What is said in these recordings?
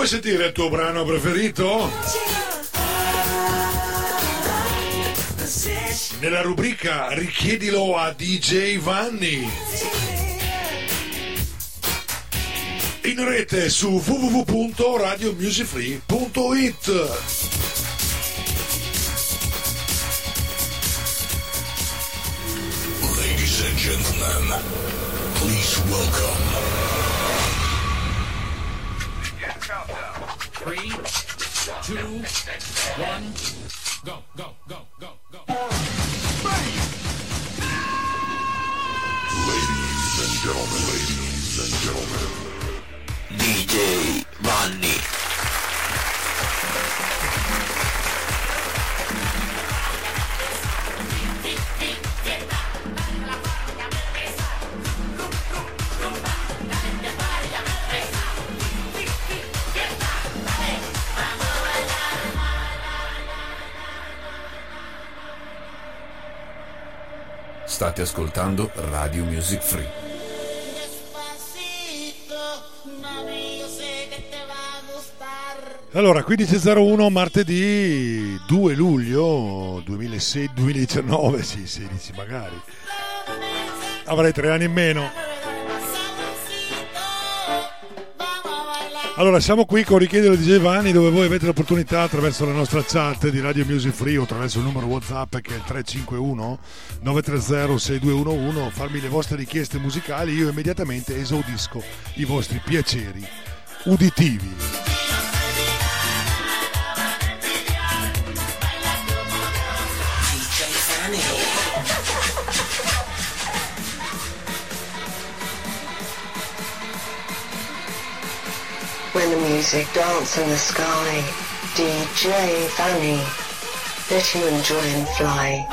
Vuoi sentire il tuo brano preferito? Nella rubrica Richiedilo a DJ Vanni. In rete su www.radiomusicfree.it. Ladies and gentlemen, please welcome. Two, one, go, go, go, State ascoltando Radio Music Free. Allora, 15.01 martedì 2 luglio 2006, 2019, sì, 16 magari. Avrei tre anni in meno. Allora, siamo qui con Richiedelo di Giovanni dove voi avete l'opportunità attraverso la nostra chat di Radio Music Free o attraverso il numero WhatsApp che è il 351 930 6211 farmi le vostre richieste musicali, io immediatamente esaudisco i vostri piaceri uditivi. When the music dance in the sky, DJ Fanny, let you enjoy and fly.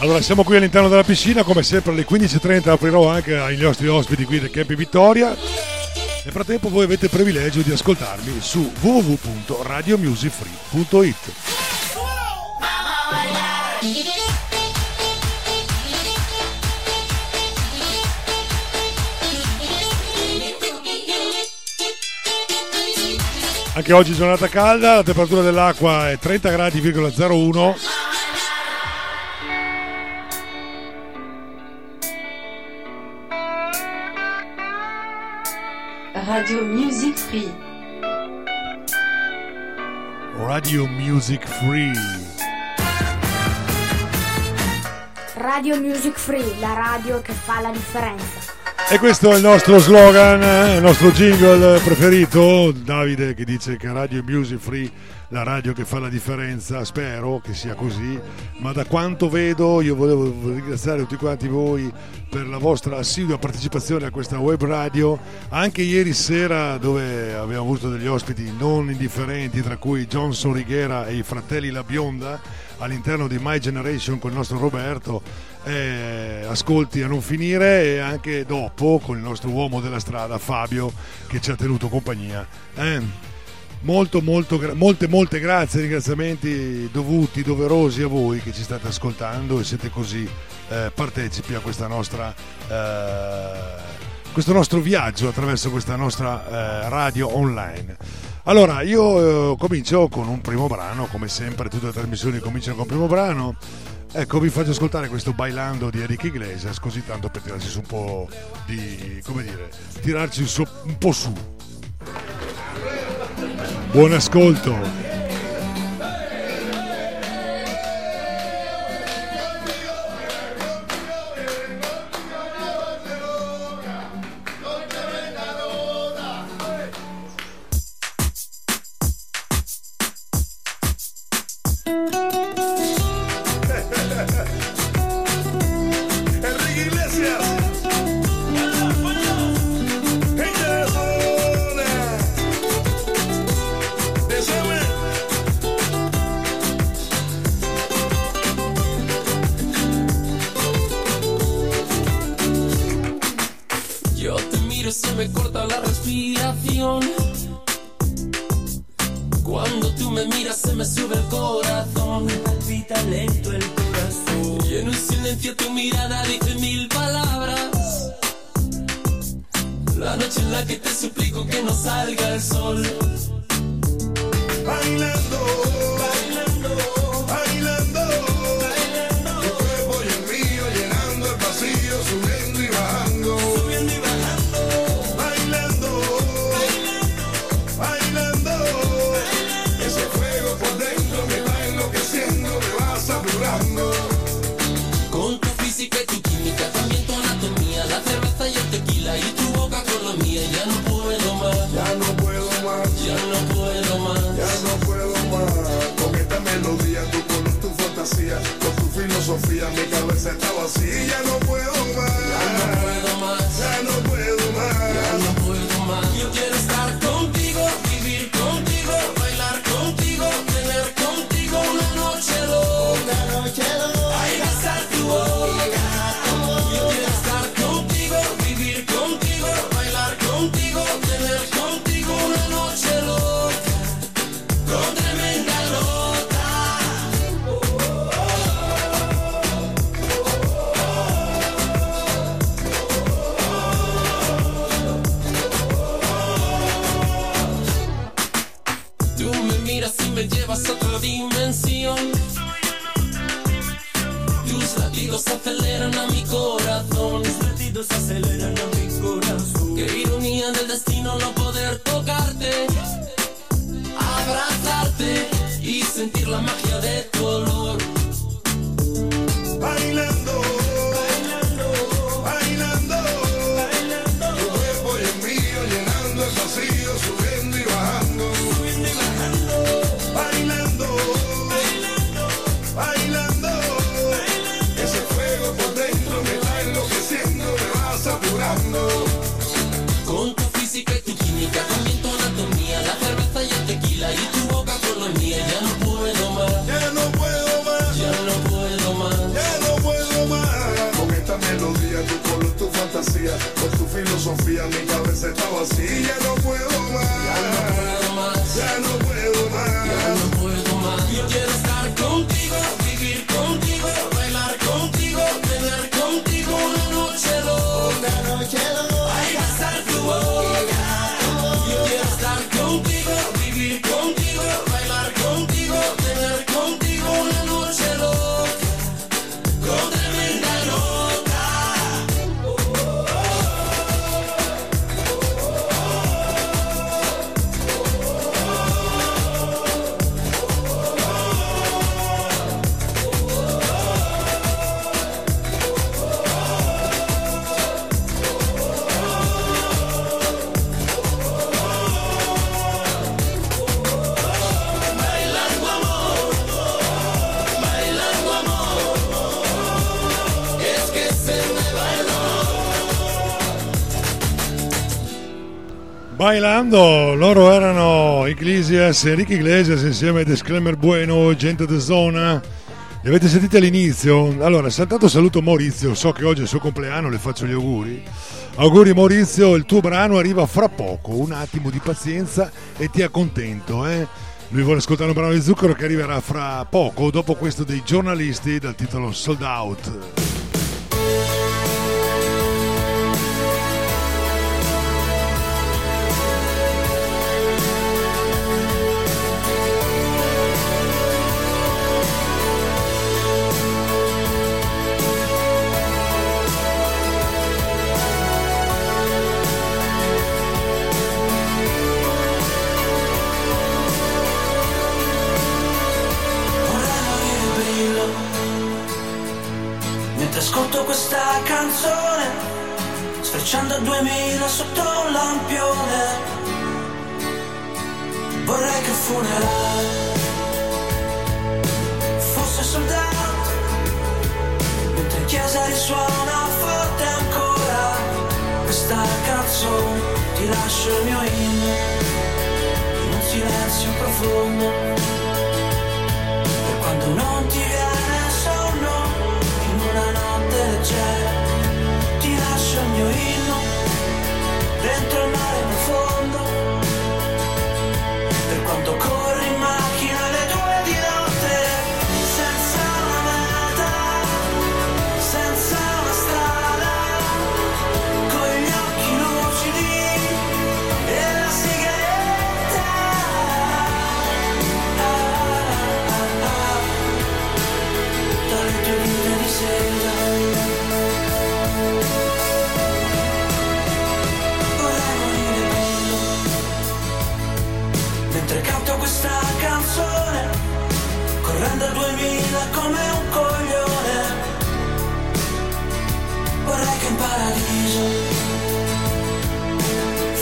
Allora, siamo qui all'interno della piscina, come sempre alle 15.30 aprirò anche ai nostri ospiti qui del Campi Vittoria. Nel frattempo voi avete il privilegio di ascoltarmi su www.radiomusicfree.it. Anche oggi giornata calda, la temperatura dell'acqua è 30 gradi,01. Radio Music Free. Radio Music Free. Radio Music Free, la radio che fa la differenza. E questo è il nostro slogan, eh, il nostro jingle preferito. Davide che dice che Radio Music Free, la radio che fa la differenza. Spero che sia così. Ma da quanto vedo, io volevo ringraziare tutti quanti voi per la vostra assidua partecipazione a questa web radio. Anche ieri sera, dove abbiamo avuto degli ospiti non indifferenti, tra cui Johnson Righiera e i fratelli La Bionda, all'interno di My Generation con il nostro Roberto eh, ascolti a non finire e anche dopo con il nostro uomo della strada Fabio che ci ha tenuto compagnia. Eh, molto, molto, molte, molte grazie, ringraziamenti dovuti, doverosi a voi che ci state ascoltando e siete così eh, partecipi a nostra, eh, questo nostro viaggio attraverso questa nostra eh, radio online. Allora, io eh, comincio con un primo brano, come sempre tutte le trasmissioni cominciano con un primo brano. Ecco, vi faccio ascoltare questo bailando di Enrique Iglesias, così tanto per tirarci su un po' di, come dire, tirarci su, un po' su. Buon ascolto. sozinha bailando, loro erano Iglesias, Enrique Iglesias insieme a Disclaimer Bueno, gente de zona. Li avete sentiti all'inizio? Allora, saltato saluto Maurizio, so che oggi è il suo compleanno, le faccio gli auguri. Auguri Maurizio, il tuo brano arriva fra poco, un attimo di pazienza e ti accontento, eh? Lui vuole ascoltare un brano di zucchero che arriverà fra poco, dopo questo dei giornalisti dal titolo Sold Out. rilascio il mio inno in un silenzio profondo. Paradiso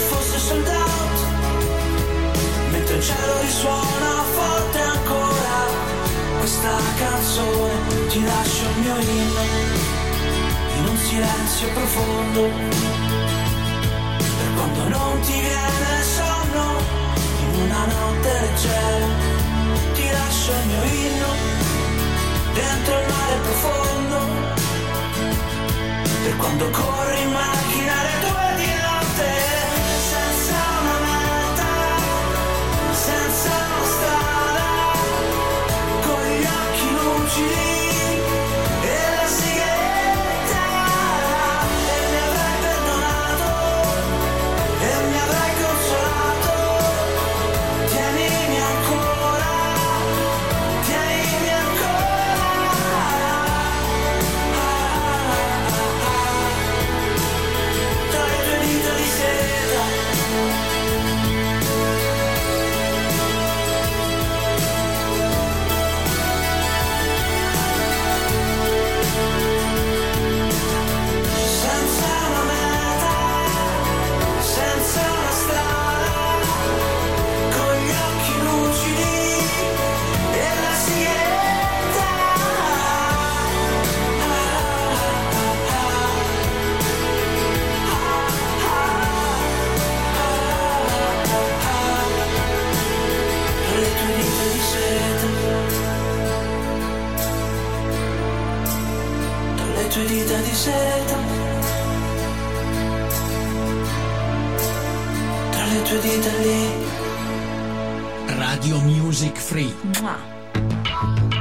fosse sold out, mentre il cielo risuona forte ancora questa canzone. Ti lascio il mio inno in un silenzio profondo. Per quando non ti viene sonno in una notte Per quando Free.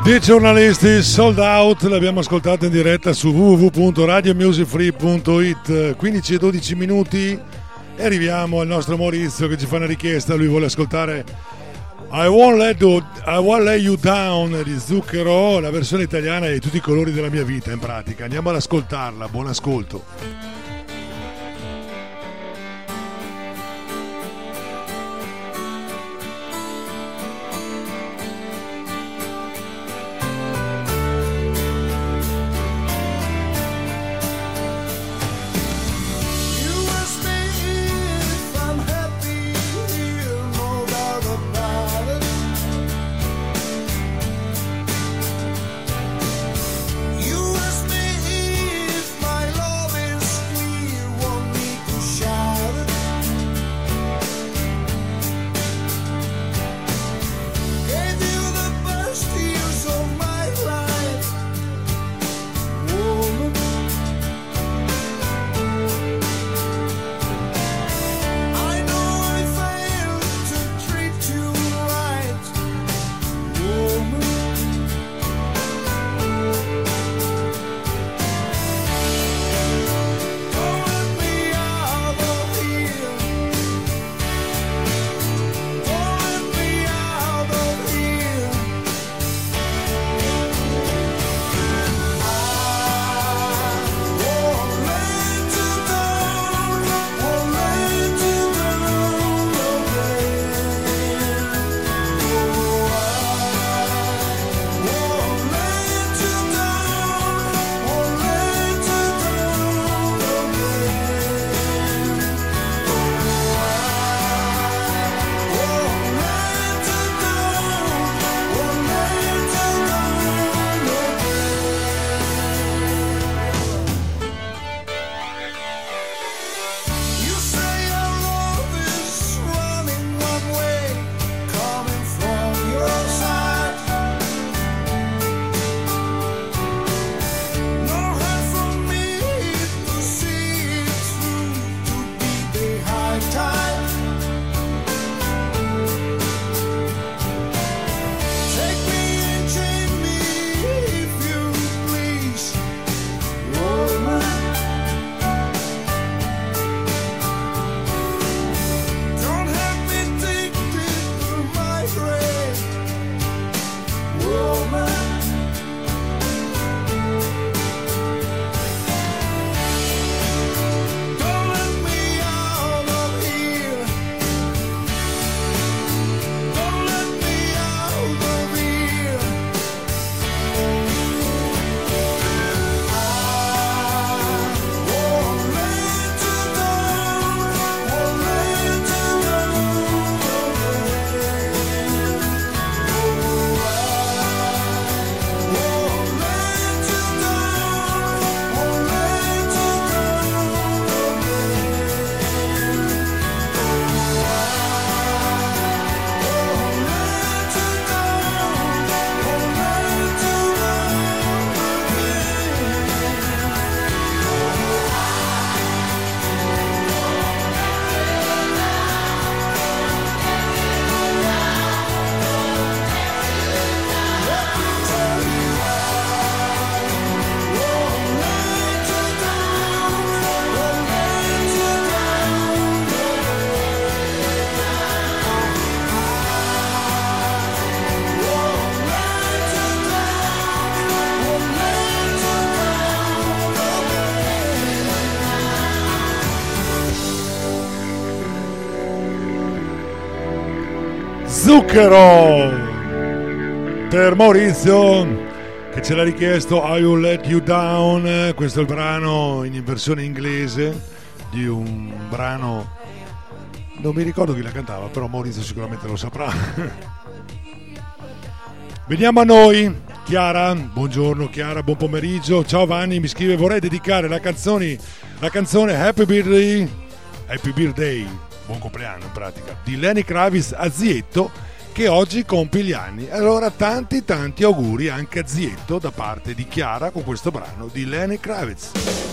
Dei giornalisti sold out, l'abbiamo ascoltata in diretta su www.radiomusicfree.it 15 e 12 minuti e arriviamo al nostro Maurizio che ci fa una richiesta, lui vuole ascoltare I Won't Let You, I Won't Let You Down di Zucchero, la versione italiana di tutti i colori della mia vita in pratica, andiamo ad ascoltarla, buon ascolto. Zucchero per Maurizio che ce l'ha richiesto I Will Let You Down. Questo è il brano in versione inglese di un brano non mi ricordo chi la cantava però Maurizio sicuramente lo saprà. Veniamo a noi. Chiara, buongiorno Chiara, buon pomeriggio. Ciao Vanni, mi scrive vorrei dedicare la canzone, la canzone Happy Birthday, Happy Birthday, buon compleanno in pratica, di Lenny Kravitz a Zietto che oggi compie gli anni. Allora tanti tanti auguri anche a Zietto da parte di Chiara con questo brano di Lenny Kravitz.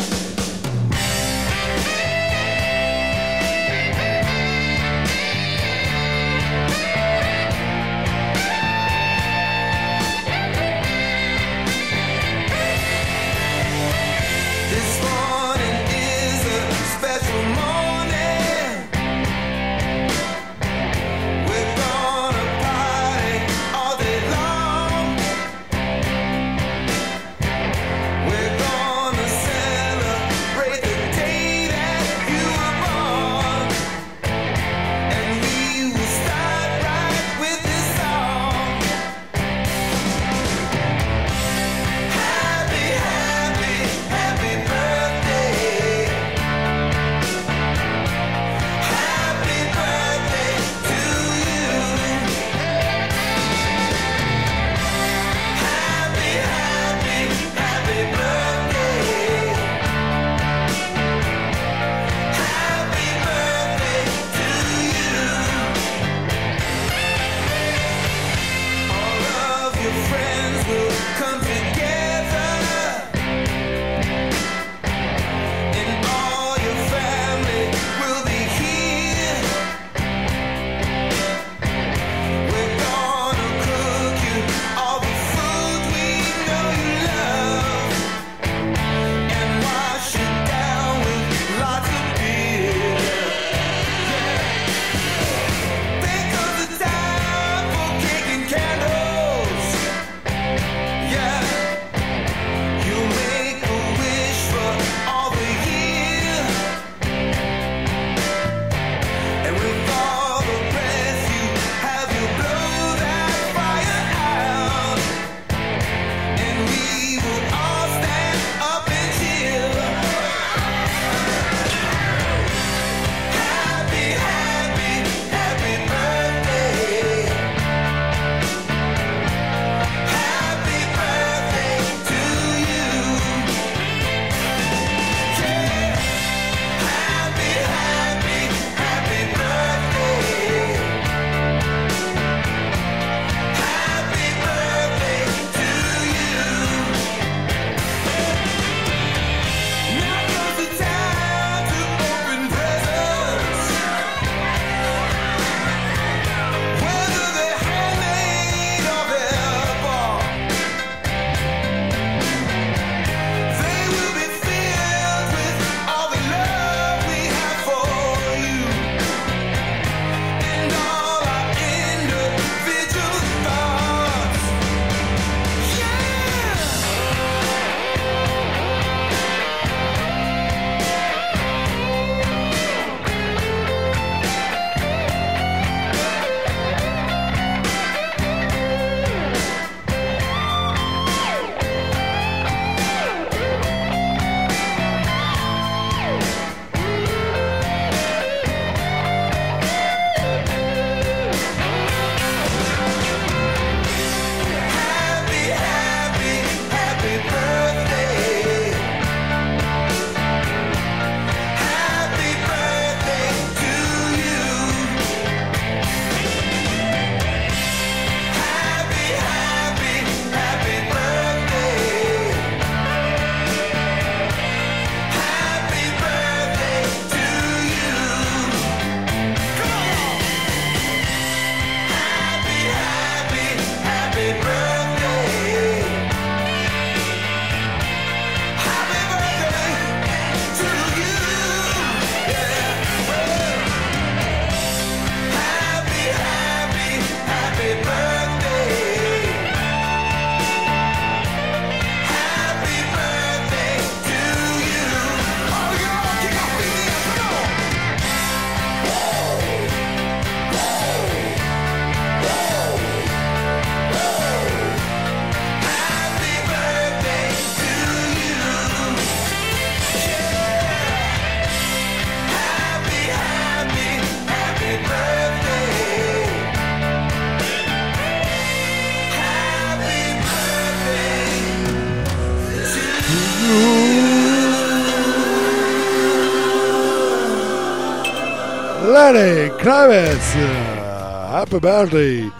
Lenny Kravitz, happy birthday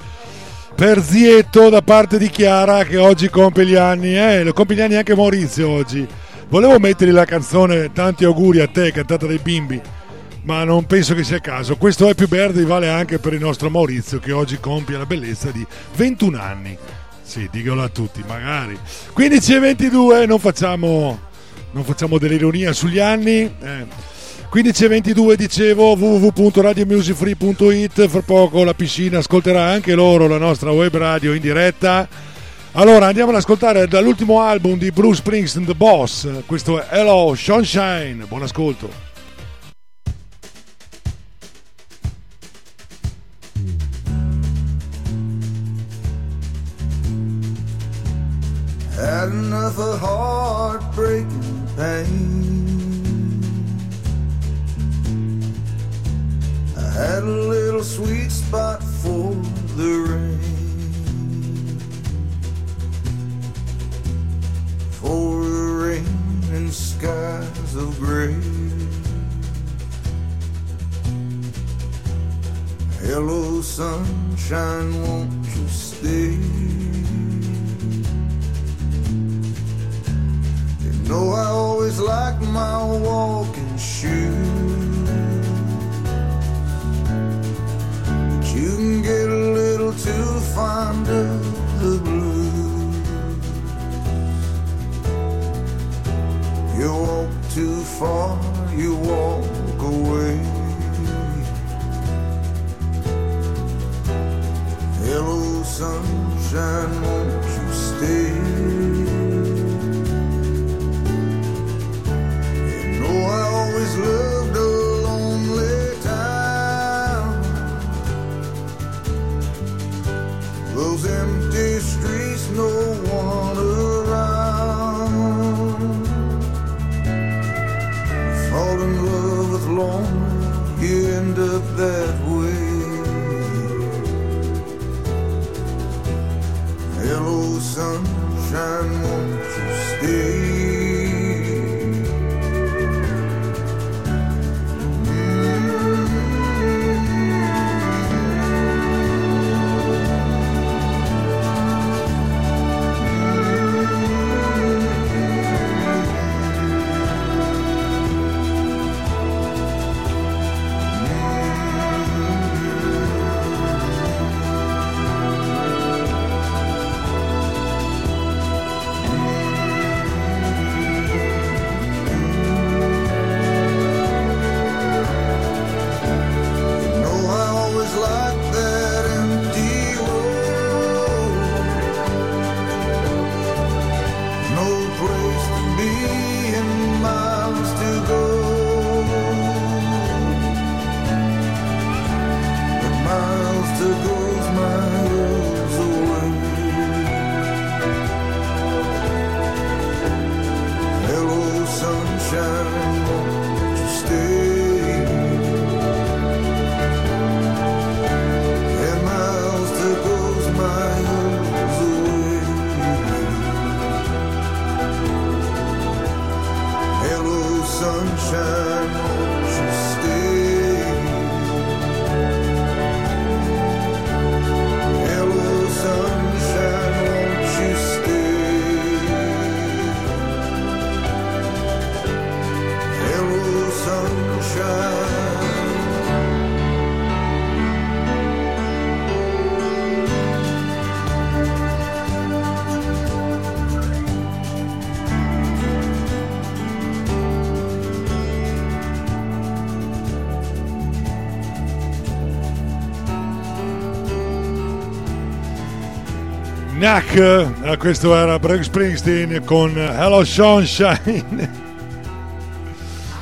per Zietto da parte di Chiara che oggi compie gli anni, eh, lo compie gli anni anche Maurizio oggi. Volevo mettergli la canzone Tanti auguri a te cantata dai bimbi, ma non penso che sia caso. Questo Happy Birthday vale anche per il nostro Maurizio che oggi compie la bellezza di 21 anni. Sì, diglielo a tutti, magari. 15 e 22, non facciamo, non facciamo dell'ironia sugli anni. Eh. 15 e 22 dicevo www.radiomusicfree.it fra poco la piscina ascolterà anche loro la nostra web radio in diretta. Allora andiamo ad ascoltare dall'ultimo album di Bruce Springsteen The Boss. Questo è Hello Sunshine. Buon ascolto. Had enough of heartbreaking pain. Had a little sweet spot for the rain. For rain and skies of gray. Hello, sunshine, won't you stay? You know I always like my walking shoes. You can get a little too fond of the blues. You walk too far, you walk away. Hello, sunshine, won't you stay? You know I always loved a Those empty streets, no one around. Fall in love with lonely, you end up that way. Hello, sunshine, won't you stay? Knack, eh, questo era Bruce Springsteen con Hello Sunshine.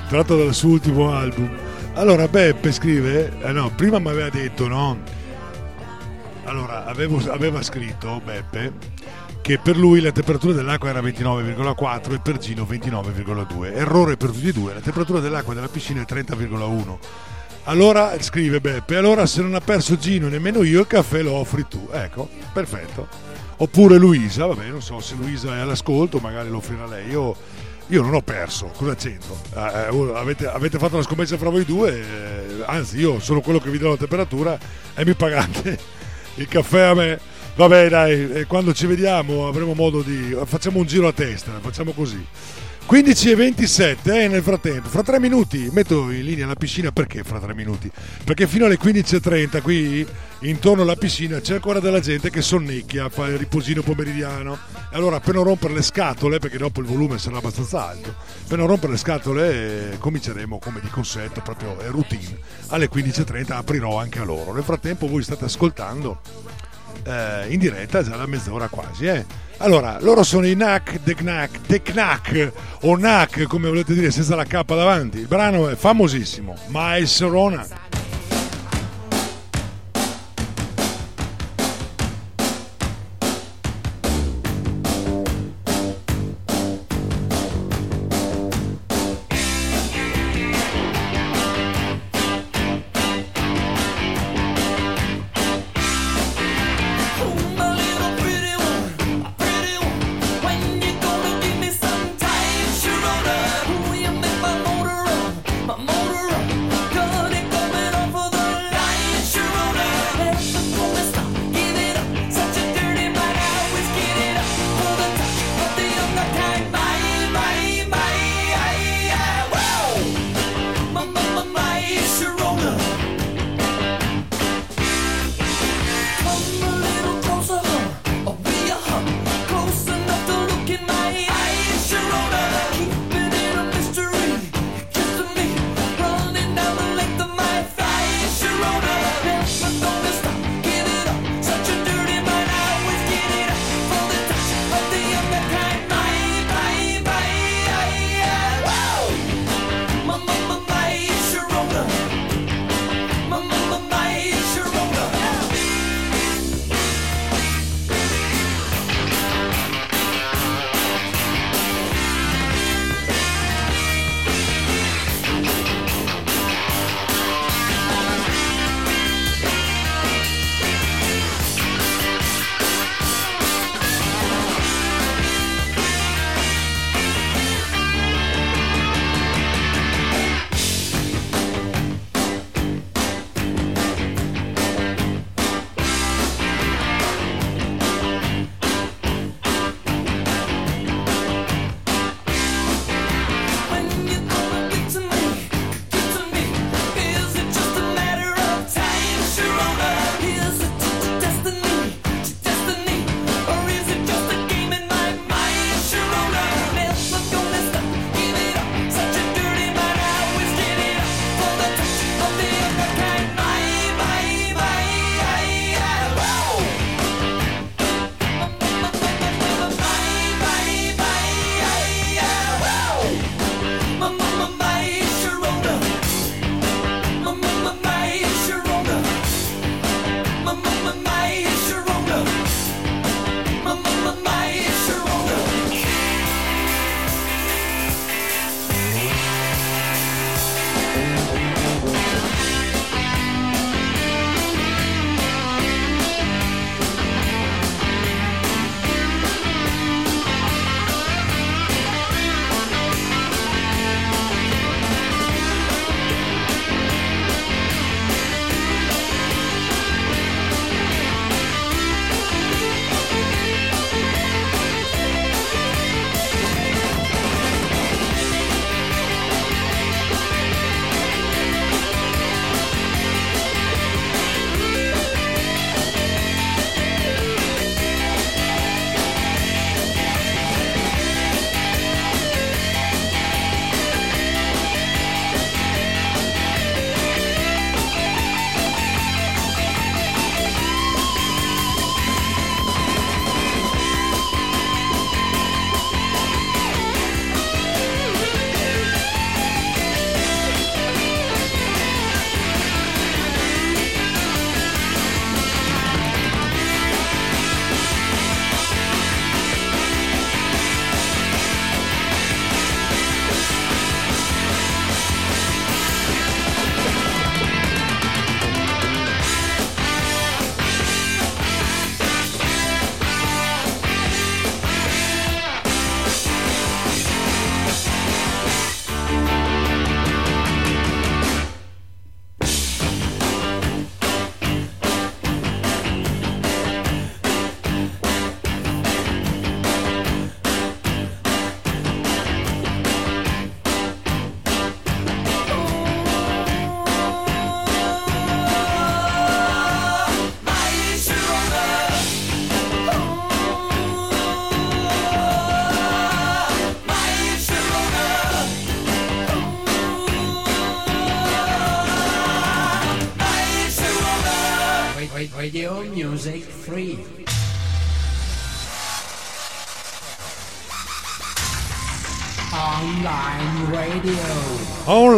Tratto dal suo ultimo album. Allora Beppe scrive eh no, prima mi aveva detto no? Allora avevo- aveva scritto Beppe che per lui la temperatura dell'acqua era 29,4 e per Gino 29,2 errore per tutti e due la temperatura dell'acqua della piscina è 30,1 allora scrive Beppe allora se non ha perso Gino nemmeno io il caffè lo offri tu ecco perfetto oppure Luisa vabbè non so se Luisa è all'ascolto magari lo offrirà lei io, io non ho perso cosa c'entro Eh, eh, avete, avete fatto la scommessa fra voi due eh, anzi io sono quello che vi do la temperatura e mi pagate il caffè a me. Vabbè dai, e quando ci vediamo avremo modo di... facciamo un giro a testa, facciamo così. 15 e 27 eh, nel frattempo, fra tre minuti metto in linea la piscina perché fra tre minuti? Perché fino alle 15.30 qui intorno alla piscina c'è ancora della gente che sonnecchia, fa il riposino pomeridiano allora per non rompere le scatole, perché dopo il volume sarà abbastanza alto, per non rompere le scatole eh, cominceremo come di consueto, proprio è routine, alle 15.30 aprirò anche a loro. Nel frattempo voi state ascoltando eh, in diretta già da mezz'ora quasi. Eh. Allora, loro sono i Knack, The Knack, The Knack o Knack come volete dire senza la K davanti. Il brano è famosissimo, Miles Rona.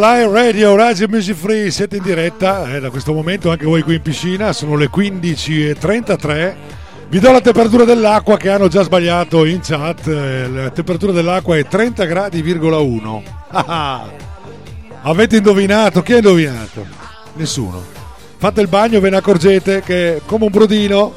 Live Radio, Radio Music Free, siete in diretta eh, da questo momento anche voi qui in piscina, sono le 15.33. Vi do la temperatura dell'acqua che hanno già sbagliato in chat, eh, la temperatura dell'acqua è 30 gradi,1. Ah, ah, avete indovinato? Chi ha indovinato? Nessuno. Fate il bagno, ve ne accorgete che è come un brodino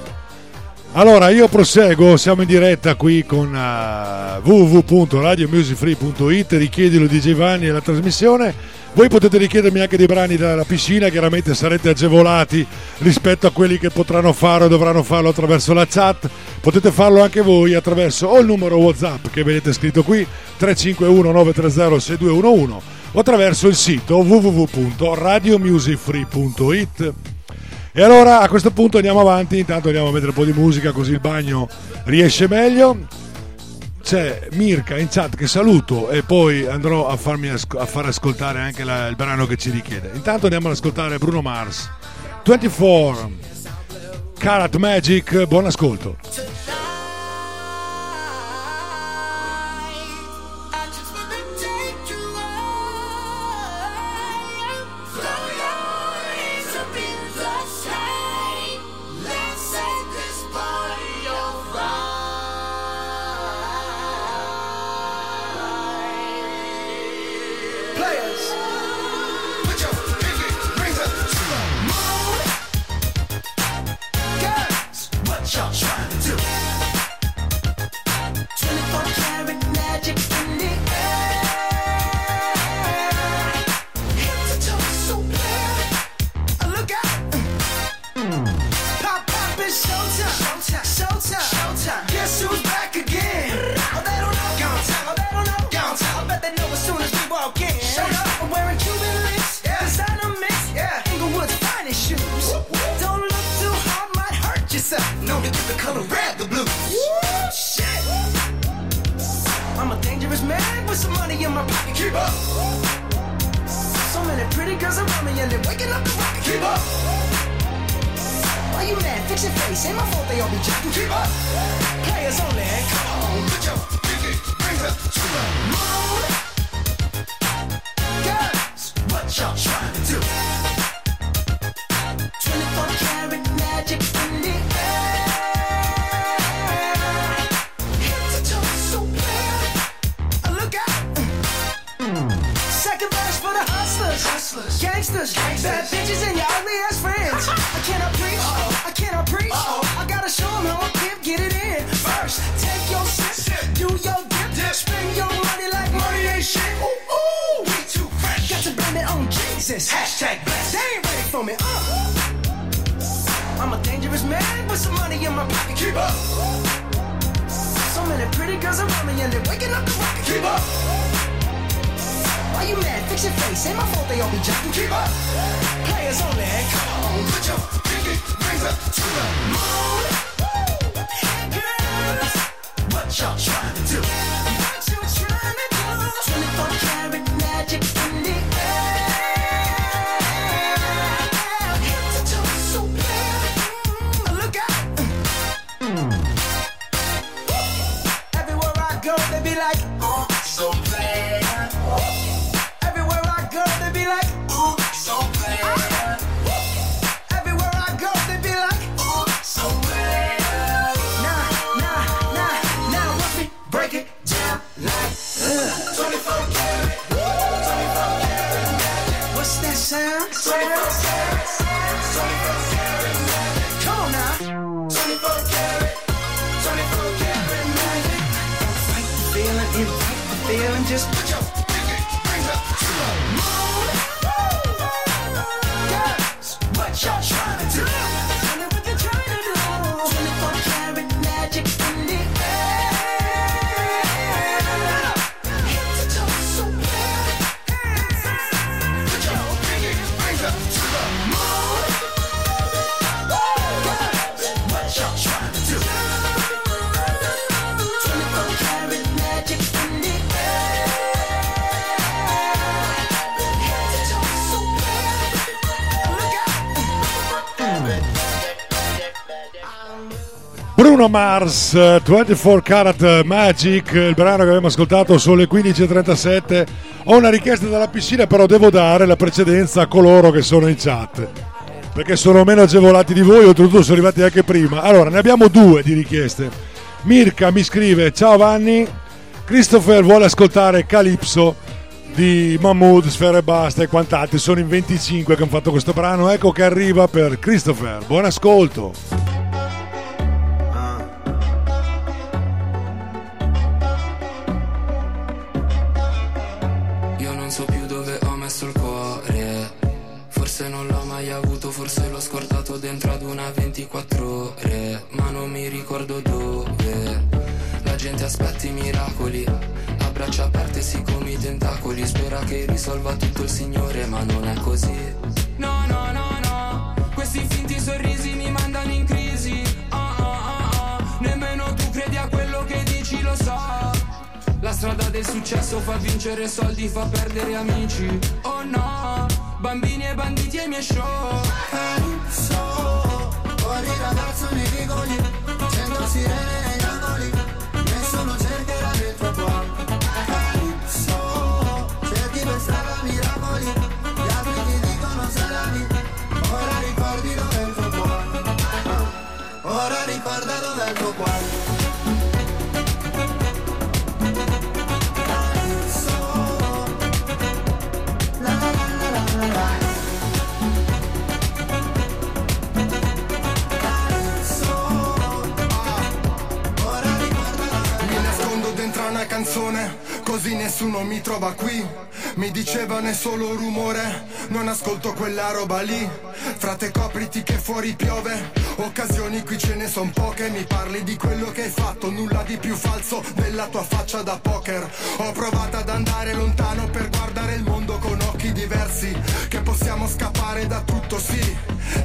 allora, io proseguo, siamo in diretta qui con eh, uh, www.radiomusicfree.it, richiedilo di Giovanni e la trasmissione. Voi potete richiedermi anche dei brani dalla piscina, chiaramente sarete agevolati rispetto a quelli che potranno fare o dovranno farlo attraverso la chat. Potete farlo anche voi attraverso o il numero WhatsApp che vedete scritto qui 351 930 6211 o attraverso il sito www.radiomusicfree.it. E allora a questo punto andiamo avanti, intanto andiamo a mettere un po' di musica così il bagno riesce meglio c'è Mirka in chat che saluto e poi andrò a, farmi asco- a far ascoltare anche la, il brano che ci richiede. Intanto andiamo ad ascoltare Bruno Mars 24 Carat Magic. Buon ascolto. Bruno Mars, eh, 24 Karat Magic, il brano che abbiamo ascoltato sono le 15.37. Ho una richiesta dalla piscina, però devo dare la precedenza a coloro che sono in chat. Perché sono meno agevolati di voi, oltretutto sono arrivati anche prima. Allora, ne abbiamo due di richieste. Mirka mi scrive: Ciao Vanni, Christopher vuole ascoltare Calypso di Mahmood, Sfera e Basta e quant'altri. Sono in 25 che hanno fatto questo brano. Ecco che arriva per Christopher. Buon ascolto. Dentro ad una 24 ore. Ma non mi ricordo dove. La gente aspetta i miracoli. A braccia aperte si come i tentacoli. Spera che risolva tutto il Signore, ma non è così. No, no, no, no. Questi finti sorrisi mi mandano in crisi. Ah, ah, ah, ah. Nemmeno tu credi a quello che dici, lo so. Strada del successo fa vincere soldi, fa perdere amici. Oh no, bambini e banditi ai miei show. Calypso, fuori ragazzo nei vicoli, sento sirene una canzone, così nessuno mi trova qui. Mi dicevano è solo rumore, non ascolto quella roba lì. Frate copriti che fuori piove, occasioni qui ce ne son poche. Mi parli di quello che hai fatto, nulla di più falso della tua faccia da poker. Ho provato ad andare lontano per guardare il mondo con occhi diversi. Che possiamo scappare da tutto, sì,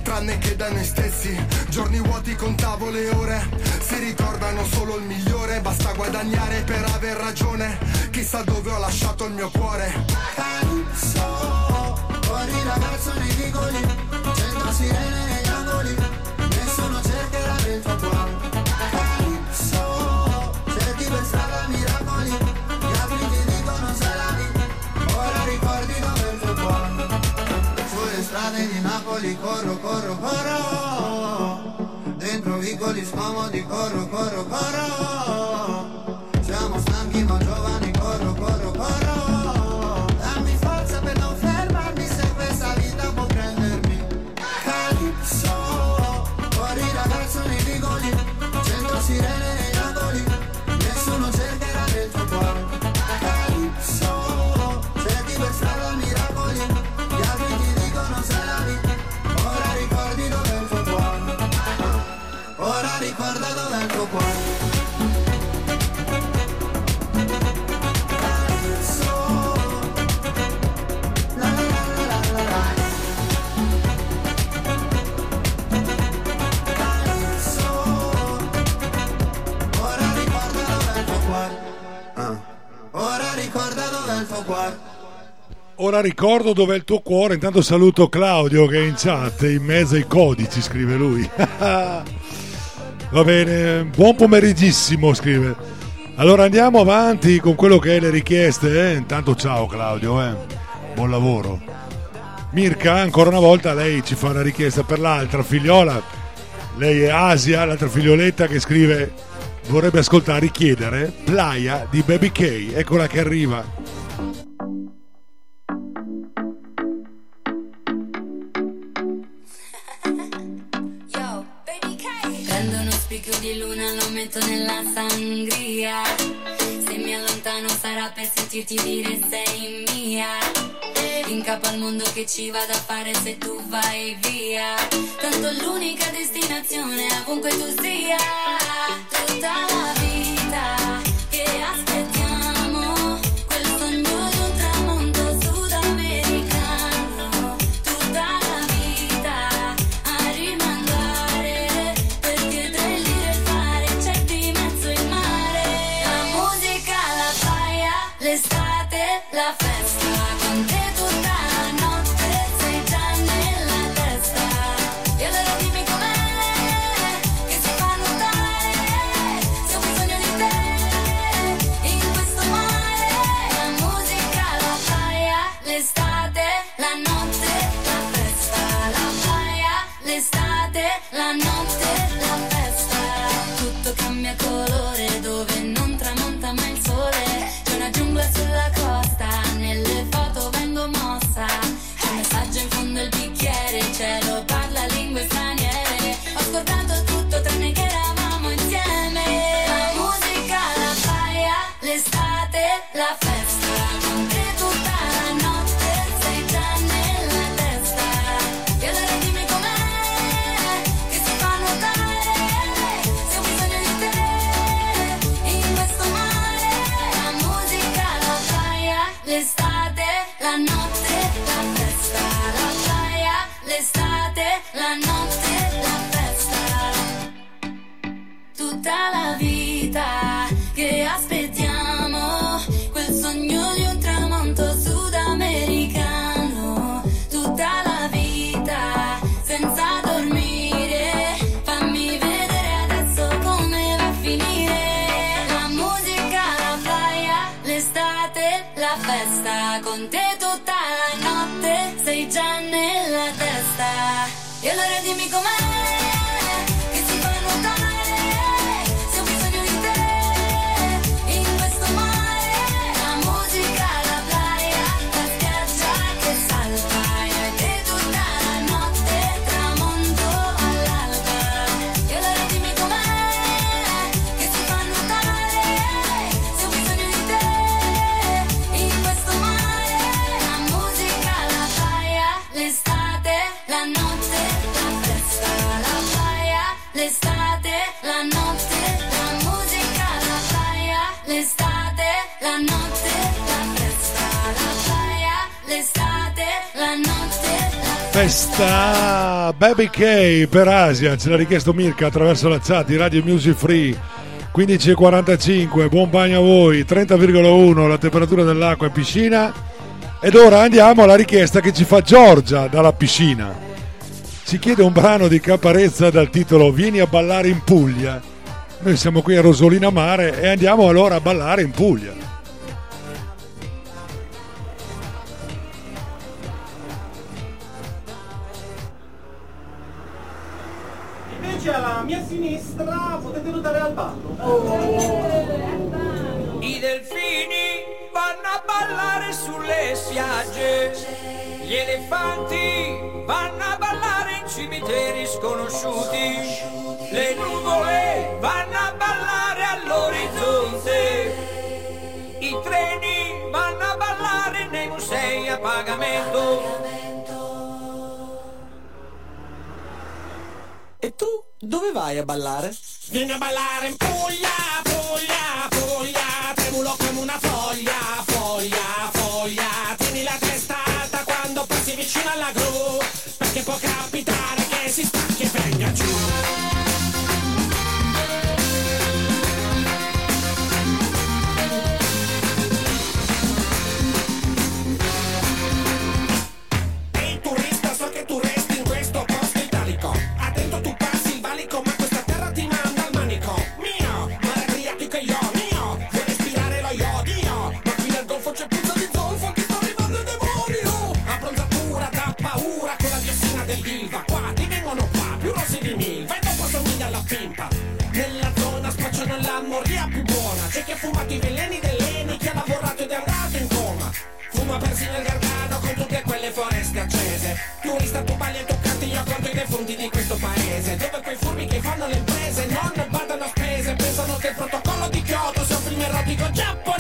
tranne che da noi stessi. Giorni vuoti contavo le ore, si ricordano solo il migliore. Basta guadagnare per aver ragione. Chissà dove ho lasciato il mio cuore. Calypso, fuori ragazzo nei vicoli, centro sirene negli angoli, nessuno cercherà del tuo cuore. Calypso, cerchi per strada miracoli, gli altri ti dicono salami, ora ricordi dove è il tuo cuore. Sulle strade di Napoli corro, corro, corro, dentro vicoli scomodi corro, corro, corro. Ora ricordo dov'è il tuo cuore. Intanto saluto Claudio che è in chat, in mezzo ai codici, scrive lui. Va bene, buon pomeriggissimo, scrive. Allora andiamo avanti con quello che è le richieste. eh. Intanto ciao Claudio, eh. buon lavoro. Mirka, ancora una volta lei ci fa una richiesta per l'altra figliola. Lei è Asia, l'altra figlioletta che scrive vorrebbe ascoltare, richiedere Playa di Baby K. Eccola che arriva. Metto nella sangria. Se mi allontano sarà per sentirti dire sei mia. In capo al mondo che ci vado a fare se tu vai via. Tanto l'unica destinazione ovunque tu sia. Tutta la vita che aspettiamo. gritar. Baby K per Asia, ce l'ha richiesto Mirka attraverso la chat di Radio Music Free. 15.45, buon bagno a voi, 30,1 la temperatura dell'acqua in piscina. Ed ora andiamo alla richiesta che ci fa Giorgia dalla piscina. Ci chiede un brano di Caparezza dal titolo Vieni a ballare in Puglia. Noi siamo qui a Rosolina Mare e andiamo allora a ballare in Puglia. invece alla mia sinistra potete notare Albano. Oh. I delfini vanno a ballare sulle spiagge, gli elefanti vanno a ballare in cimiteri sconosciuti, le nuvole vanno a ballare all'orizzonte, i treni vanno a ballare nei musei a pagamento. E tu? Dove vai a ballare? Vieni a ballare in Puglia, Puglia, Puglia, tremulo come una foglia. che ha fumato i veleni dell'Eni, che ha lavorato ed è andato in coma. Fuma persino il Gargano con tutte quelle foreste accese. Turista tu bagli e toccati io conto i defunti di questo paese. Dove quei furbi che fanno le imprese non badano a spese, pensano che il protocollo di Kyoto sia un film erotico giapponese.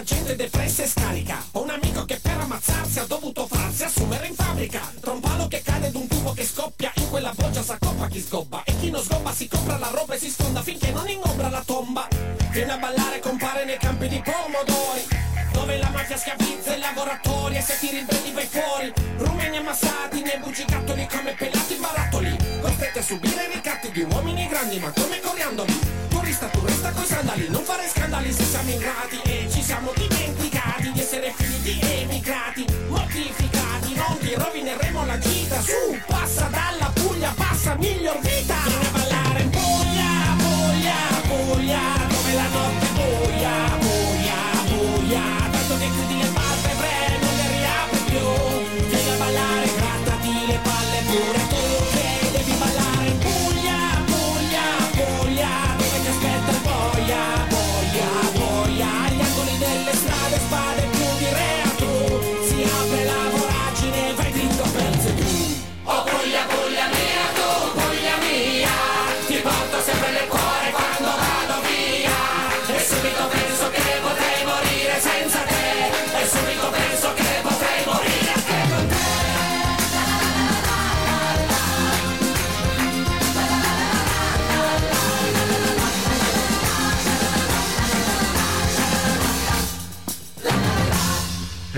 la gente depressa e scarica. Ho un amico che per ammazzarsi ha dovuto farsi assumere in fabbrica. Tra un che cade d'un tubo che scoppia In quella boccia s'accoppa chi sgobba. E chi non sgobba si compra la roba e si sfonda Finché non ingombra la tomba. Viene a ballare compare nei campi di pomodori Dove la mafia schiavizza i lavoratori E se ti ribelli vai fuori. Rumeni ammassati nei bugigattoli come pelati barattoli Costretti a subire i ricatti di uomini grandi ma come coriandoli. Turista, turista coi sandali Non fare scandali se siamo ingrati. E ci siamo dimenticati di essere figli di emigrati Mortificati, non ti rovineremo la gita. Su, passa dalla Puglia, passa miglior vita. Vieni a ballare in Puglia, Puglia, Puglia Dove la notte è buia, buia,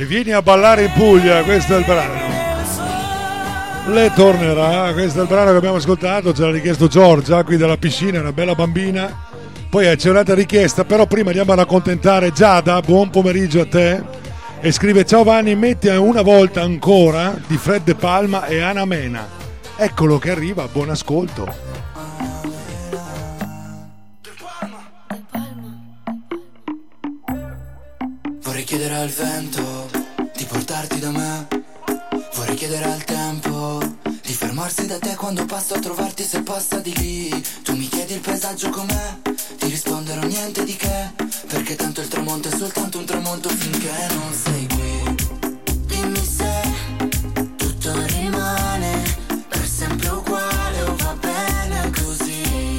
E vieni a ballare in Puglia, questo è il brano. Le tornerà, questo è il brano che abbiamo ascoltato, ce l'ha richiesto Giorgia qui dalla piscina, una bella bambina. Poi eh, c'è un'altra richiesta, però prima andiamo ad accontentare Giada, buon pomeriggio a te. E scrive ciao Vanni, metti una volta ancora di Fred De Palma e Ana Mena. Eccolo che arriva, buon ascolto. Vorrei chiedere al vento portarti da me. Vorrei chiedere al tempo di fermarsi da te quando passo a trovarti se passa di lì. Tu mi chiedi il paesaggio com'è, ti risponderò niente di che. Perché tanto il tramonto è soltanto un tramonto finché non sei qui. Dimmi se tutto rimane per sempre uguale o va bene così.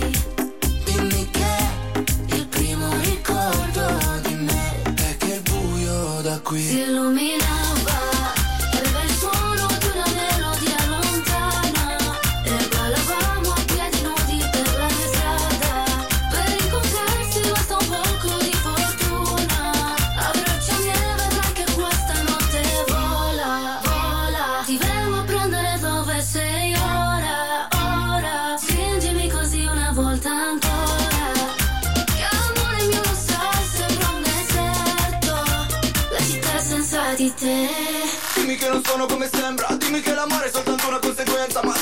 Dimmi che il primo ricordo di me è che il buio da qui Si illuminava, Come sembra. Dimmi che l'amore è soltanto una conseguenza Ma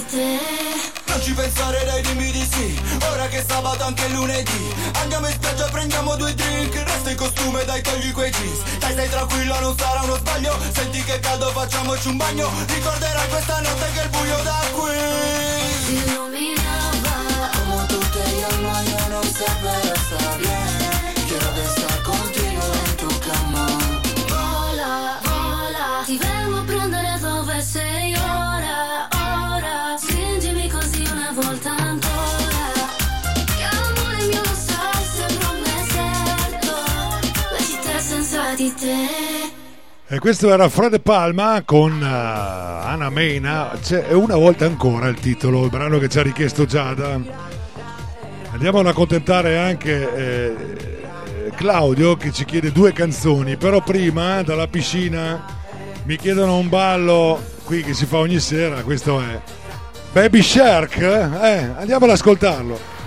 di te. Non ci pensare dai dimmi di sì. Ora che è sabato anche lunedì. Andiamo in spiaggia prendiamo due drink. Resta in costume dai togli quei jeans. Dai stai tranquillo non sarà uno sbaglio. Senti che caldo facciamoci un bagno. Ricorderai questa notte che il buio da qui. Si illuminava. Como tú te llamas yo no sé pero está bien Quiero estar contigo en tu cama Vola, vola. Ti vengo a prendere dove sei E questo era Fred Palma con eh, Ana Mena. C'è una volta ancora il titolo, il brano che ci ha richiesto Giada. Andiamo ad accontentare anche eh, Claudio che ci chiede due canzoni. Però prima, dalla piscina, mi chiedono un ballo qui che si fa ogni sera. Questo è Baby Shark. Eh, andiamo ad ascoltarlo.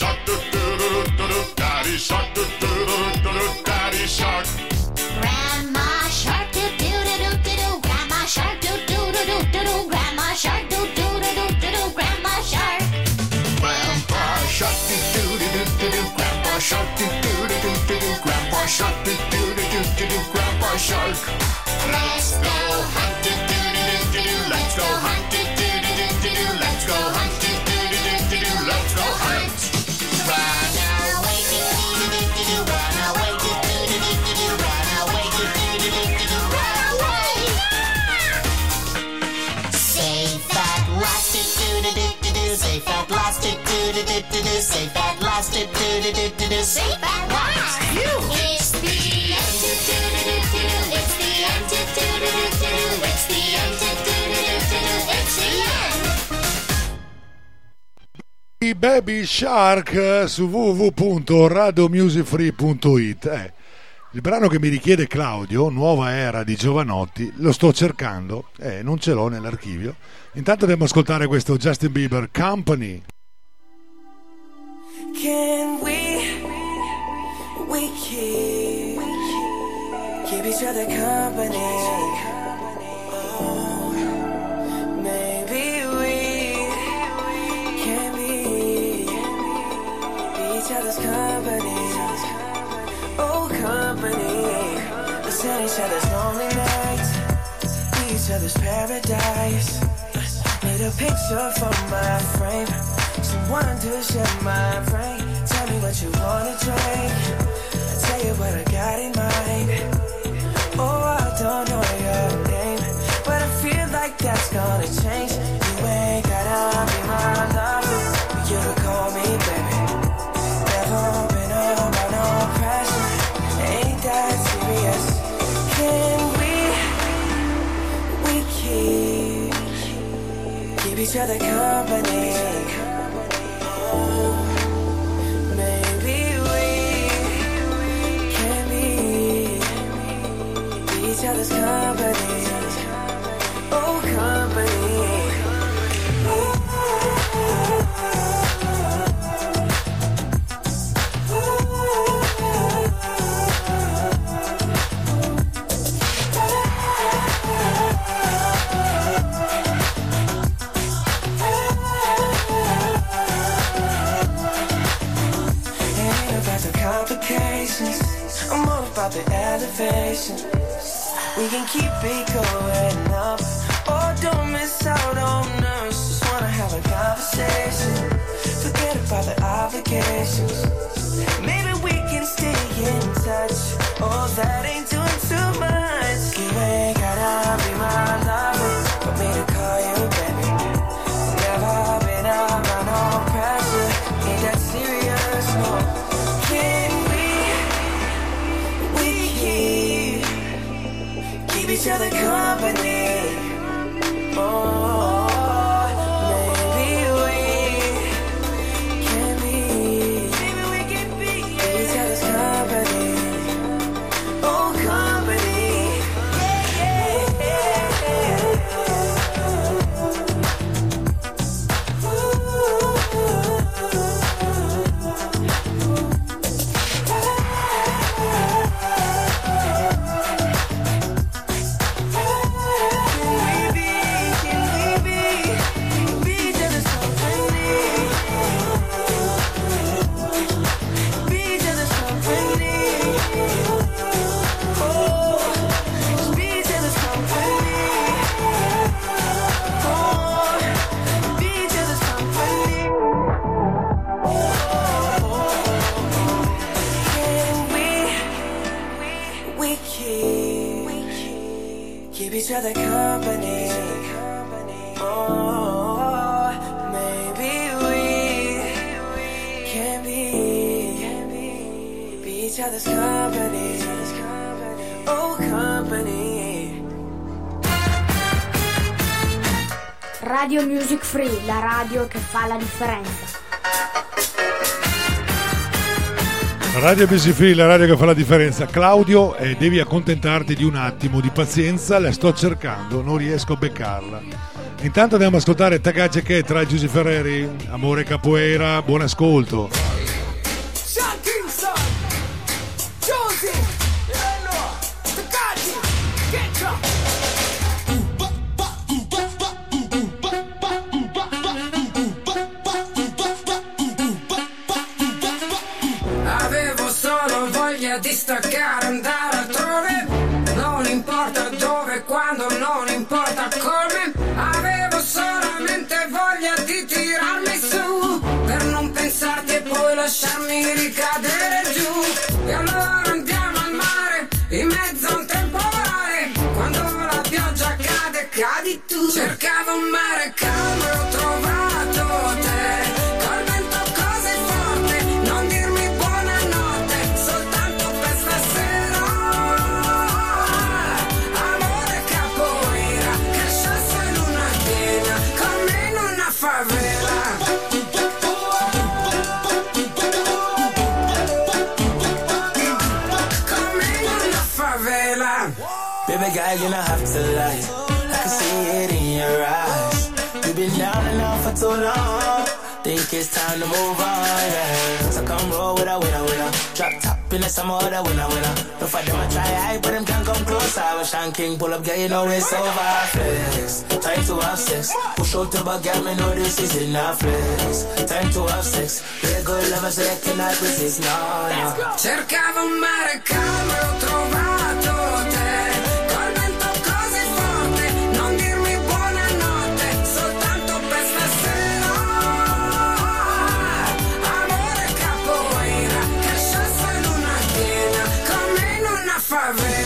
Shark, do do do do do, daddy shark, do do do do do, daddy shark. Grandma shark do do do do do do. Grandma shark do do do do do do. Grandma shark do do do do do do. Grandma shark. Grandpa shark, do do do do do do, grandpa shark, do do do do do do, grandpa shark, do do do do do do, grandpa shark. Let's go do. Safe at last. Do do do do do. Safe at last. It's the end. Do do do do do. It's the end. Do do do do do. It's the end. Do do do do do. It's the end. I Baby Shark su www.radiomusicfree.it eh, il brano che mi richiede Claudio, Nuova Era di Giovanotti, lo sto cercando e eh, non ce l'ho nell'archivio. Intanto dobbiamo ascoltare questo Justin Bieber Company. Can we, we keep, keep each other company? Oh, maybe we can be, be each other's company. Oh, company. Let's end each other's lonely nights, each other's paradise. Need a picture for my frame. Someone to share my brain. Tell me what you wanna drink. I'll tell you what I got in mind. Oh, I don't know your name, but I feel like that's gonna change. You ain't gotta be my lover, but you to call me baby. Never been under no pressure. Ain't that serious? Can we, we keep, keep each other company? About the elevation. We can keep it going up. Oh, don't miss out on us. Just wanna have a conversation. Forget about the obligations. Maybe we can stay in touch. Oh, that ain't doing too much. You ain't gotta be the car. Fa la differenza. Radio Free, la radio che fa la differenza. Claudio, eh, devi accontentarti di un attimo di pazienza, la sto cercando, non riesco a beccarla. Intanto andiamo ad ascoltare Tagace che tra Giuseppe Ferreri, Amore Capoeira, buon ascolto. E poi lasciarmi ricadere giù. E allora andiamo al mare, in mezzo a un temporale. Quando la pioggia cade, cadi tu. Cercavo un mare calmo girl, you don't have to lie. I can see it in your eyes. You've been down and out for too long. Think it's time to move on, yeah. So come roll with a winner, winner. Drop top in the some other winner, winner. Don't fight them, I try hide, but them can't come close. I was Sean King, pull up, girl, you know it's over. Flex, time to have sex. Push out to back, girl, me know this is enough. Flex, time to have sex. Be good lover, so I cannot resist, no, no. Cercavo un mare calmo e in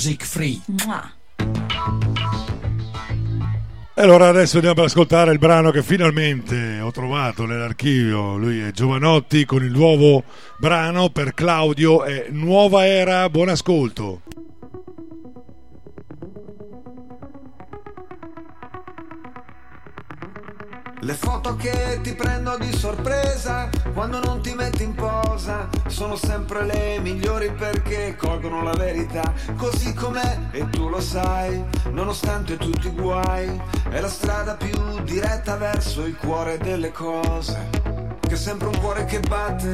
Music Free. E allora adesso andiamo ad ascoltare il brano che finalmente ho trovato nell'archivio. Lui è Giovanotti con il nuovo brano per Claudio è Nuova Era, buon ascolto. Le foto che ti prendo di sorpresa quando non ti metti in posa sono sempre le migliori perché colgono la verità così com'è e tu lo sai, nonostante tutti i guai, è la strada più diretta verso il cuore delle cose. Che è sempre un cuore che batte,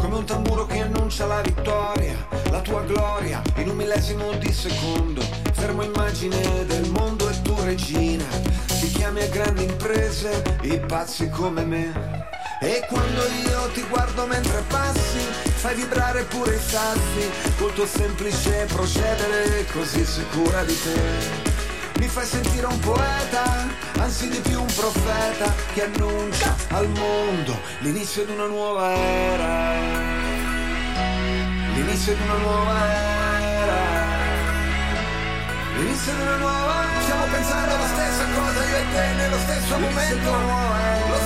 come un tamburo che annuncia la vittoria, la tua gloria in un millesimo di secondo. Fermo immagine del mondo e tu regina, ti chiami a grandi imprese, i pazzi come me. E quando io ti guardo mentre passi, fai vibrare pure i sassi, col tuo semplice procedere così sicura di te. Mi fai sentire un poeta, anzi di più un profeta, che annuncia al mondo l'inizio di una nuova era. L'inizio di una nuova era. L'inizio di una nuova era. Stiamo pensando alla stessa cosa io e te nello stesso momento. Lo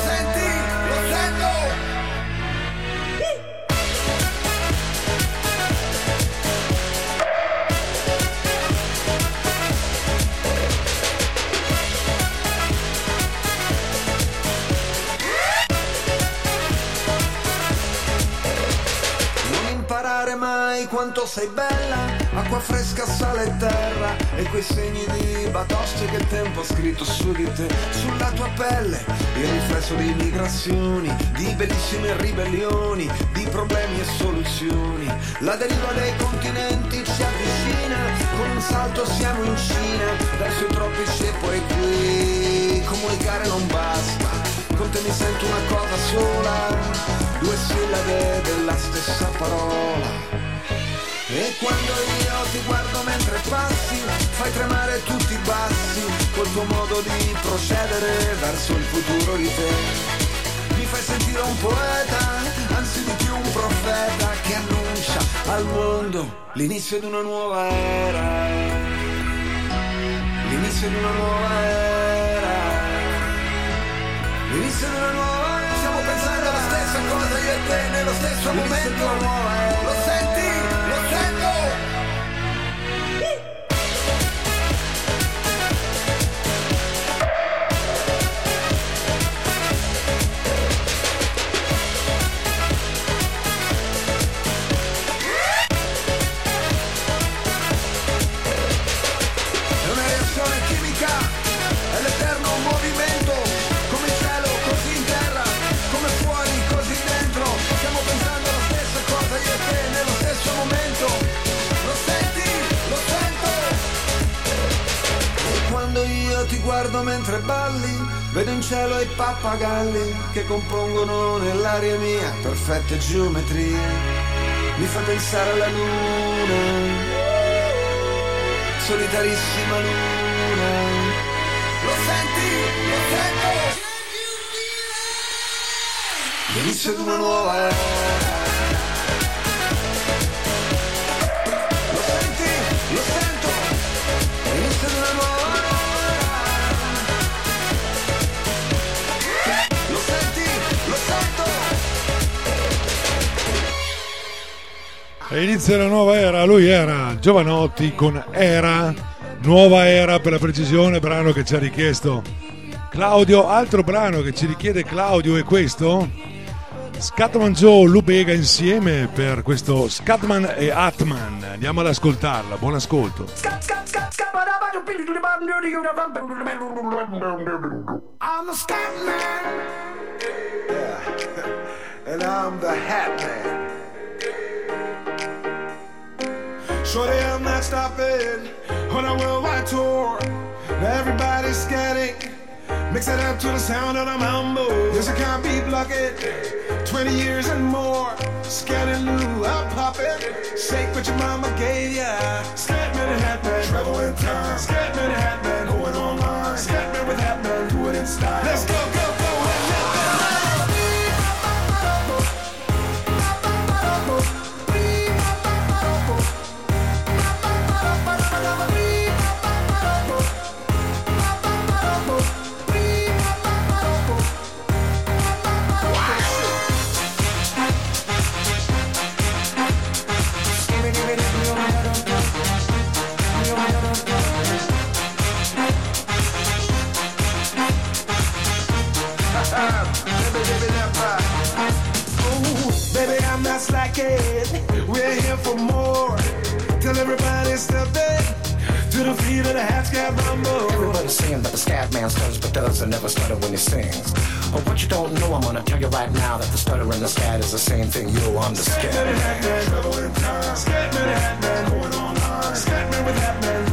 quanto sei bella, acqua fresca, sale e terra, e quei segni di batoste che il tempo ha scritto su di te, sulla tua pelle, il riflesso di migrazioni, di bellissime ribellioni, di problemi e soluzioni. La deriva dei continenti ci avvicina, con un salto siamo in Cina, verso i tropici e poi qui, comunicare non basta, con te mi sento una cosa sola due sillabe della stessa parola. E quando io ti guardo mentre passi, fai tremare tutti i bassi, col tuo modo di procedere verso il futuro di te. Mi fai sentire un poeta, anzi di più un profeta, che annuncia al mondo, l'inizio di una nuova era. L'inizio di una nuova era. L'inizio di una nuova era. Stiamo pensando alla stessa cosa io e te nello stesso momento. Ti guardo mentre balli, vedo in cielo i pappagalli che compongono nell'aria mia perfette geometrie. Mi fa pensare alla luna solitarissima luna. Lo senti? Lo sento? L'inizio di una nuova era. E inizia la nuova era, lui era Giovanotti con Era, nuova era per la precisione, brano che ci ha richiesto Claudio, altro brano che ci richiede Claudio è questo, Scatman Joe, Lubega insieme per questo Scatman e Atman, andiamo ad ascoltarla, buon ascolto. I'm the scat man. Yeah. and I'm the hat Shorty, I'm not stopping on a worldwide tour. Now everybody's scanning. Mix it up to the sound of the mambo. Yes, I can't be blocking. 20 years and more. Scanning Lou, I'm popping. Shake what your mama gave ya. Scatman and Hatman. Travel in time. Scatman and Hatman. Going online. Scatman with Hatman. Do it in style. Let's go. never. Everybody's saying that the scat man stutters but does and never stutter when he sings. But what you don't know, I'm gonna tell you right now that the stutter and the scat is the same thing. Yo, I'm the scat. Scat man, man. Scat man, man. Scat man man.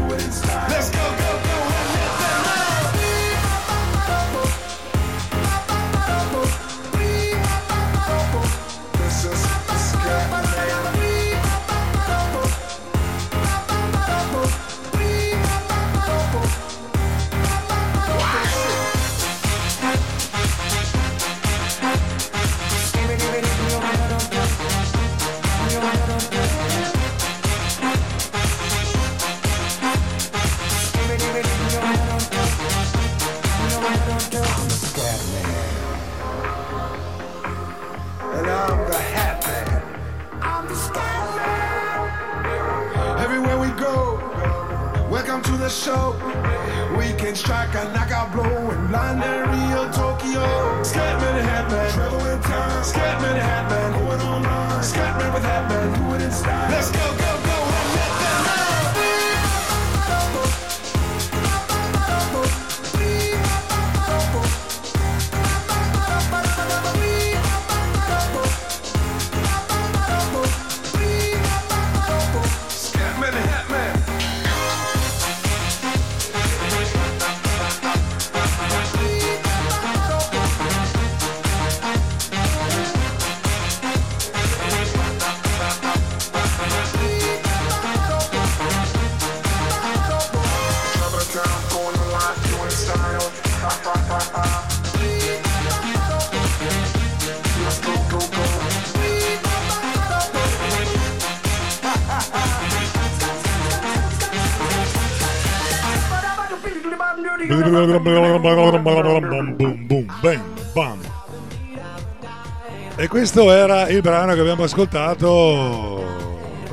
Bam, bam. E questo era il brano che abbiamo ascoltato,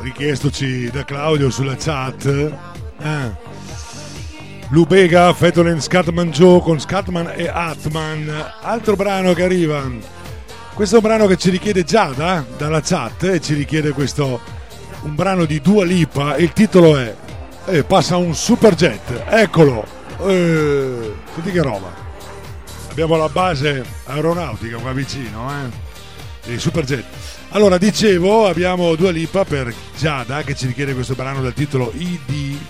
richiestoci da Claudio sulla chat. Eh. Lubega, Fetolen, Scatman Joe con Scatman e Atman. Altro brano che arriva. Questo è un brano che ci richiede Giada dalla chat e ci richiede questo un brano di Dua Lipa. Il titolo è eh, Passa un superjet. Eccolo. Eh, senti che roba. Abbiamo la base aeronautica qua vicino, eh. Il superjet. Allora, dicevo, abbiamo Dua Lipa per Giada che ci richiede questo brano dal titolo IDGAF.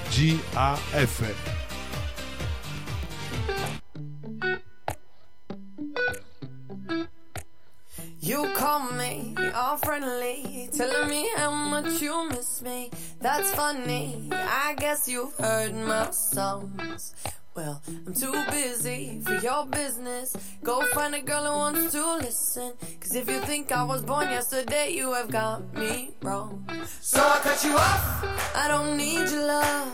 Girl who wants to listen. Cause if you think I was born yesterday, you have got me wrong. So I cut you off. I don't need your love.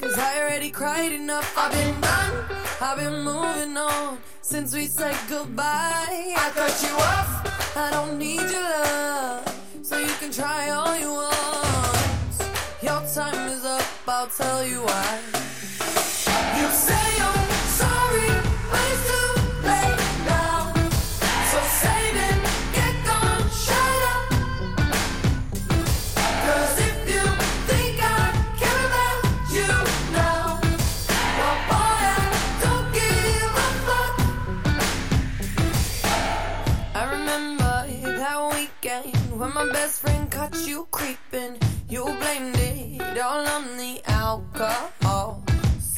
Cause I already cried enough. I've been done. I've been moving on since we said goodbye. I cut you off. I don't need your love. So you can try all you want. Your time is up. I'll tell you why.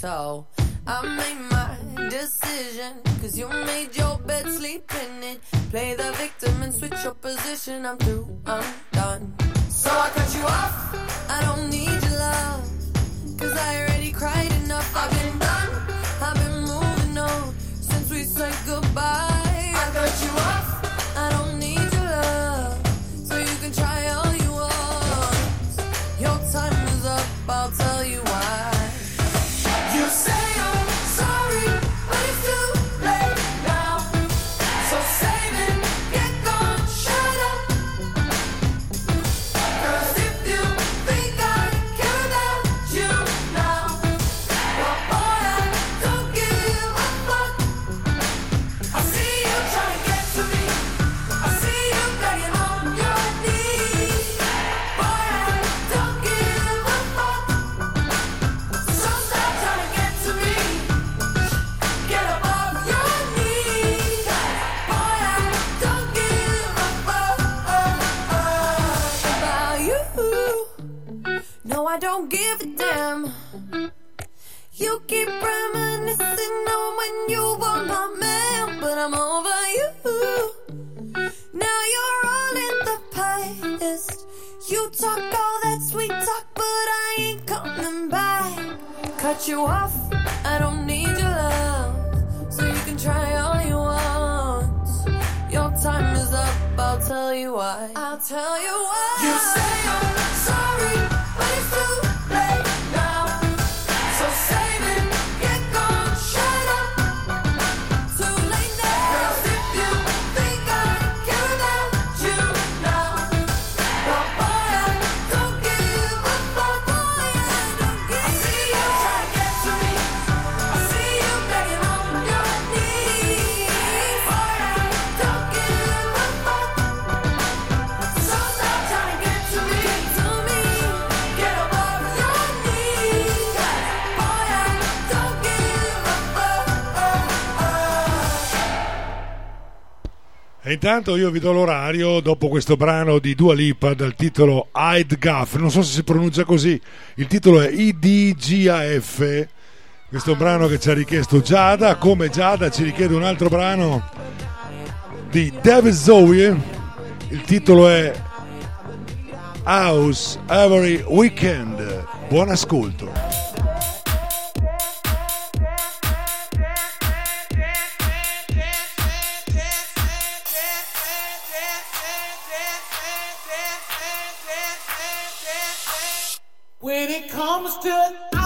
So I made my decision. Cause you made your bed, sleep in it. Play the victim and switch your position. I'm through, I'm done. So I cut you off. I don't need your love. Cause I already cried enough. I've been done. I've been moving on since we said goodbye. On when you were my man, but I'm over you. Now you're all in the past. You talk all that sweet talk, but I ain't coming back. Cut you off, I don't need your love. So you can try all you want. Your time is up, I'll tell you why. I'll tell you why. You say you're sorry, but it's too E intanto io vi do l'orario dopo questo brano di Dua Lipa dal titolo Hyde Gaff, non so se si pronuncia così, il titolo è IDGAF, questo è un brano che ci ha richiesto Giada, come Giada ci richiede un altro brano di David Zoe, il titolo è House Every Weekend, buon ascolto. When it comes to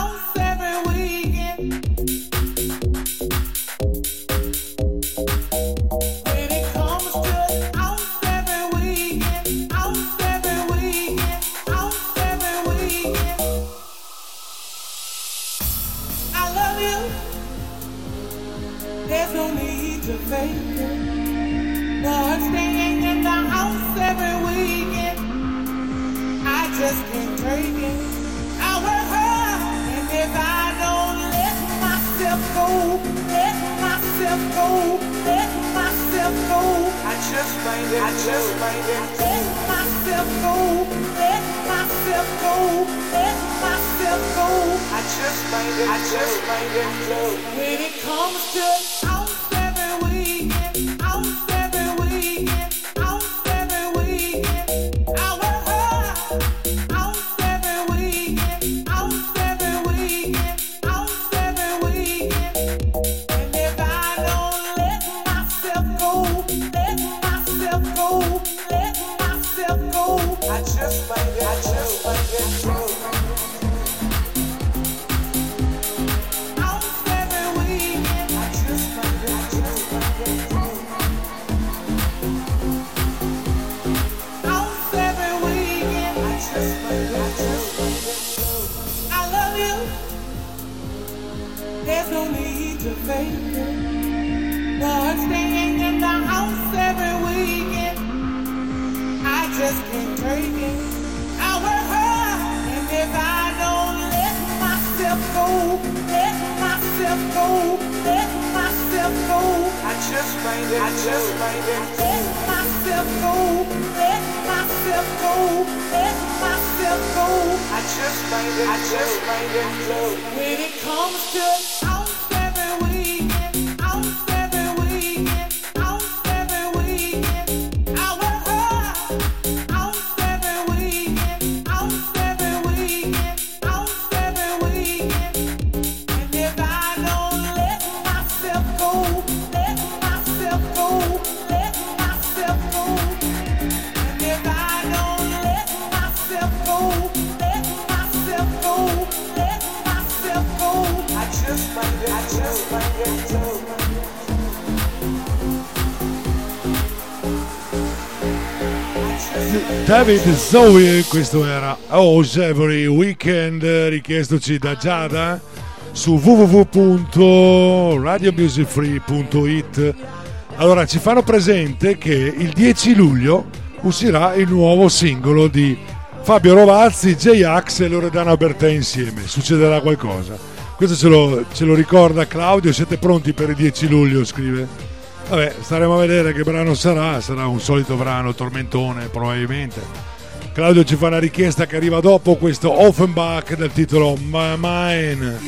David Zoe, questo era House oh, Every Weekend richiestoci da Giada su www.radiomusicfree.it Allora ci fanno presente che il 10 luglio uscirà il nuovo singolo di Fabio Rovazzi, J-Ax e Loredana Bertè insieme, succederà qualcosa. Questo ce lo, ce lo ricorda Claudio, siete pronti per il 10 luglio, scrive. Vabbè, staremo a vedere che brano sarà, sarà un solito brano tormentone probabilmente. Claudio ci fa una richiesta che arriva dopo questo Offenbach dal titolo My Mine.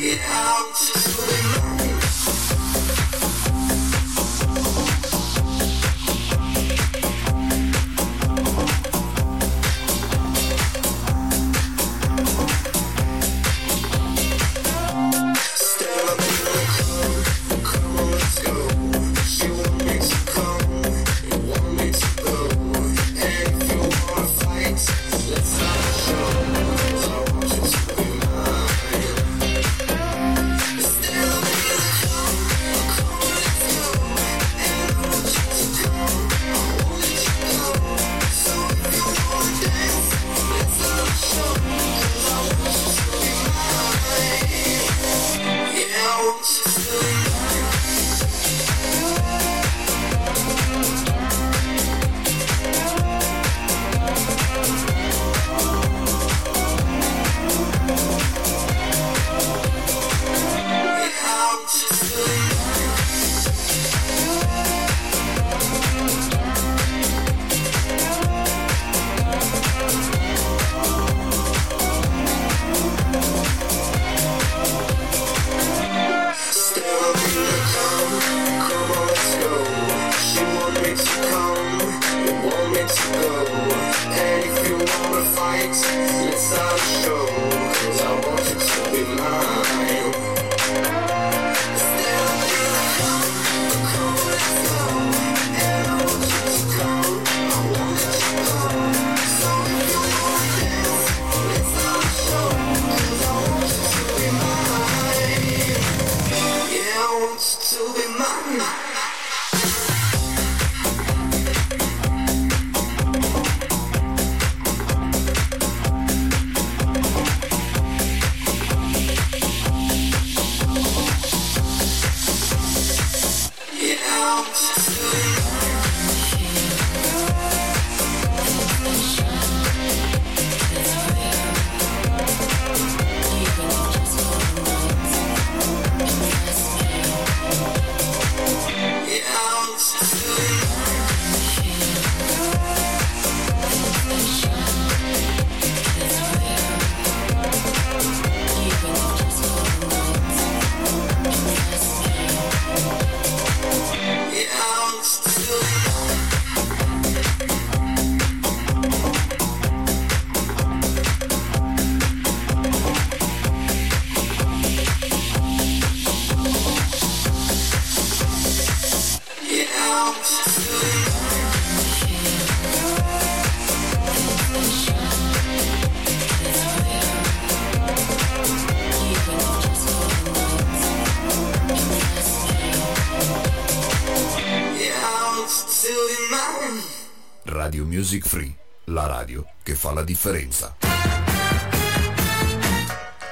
Music Free, la radio che fa la differenza.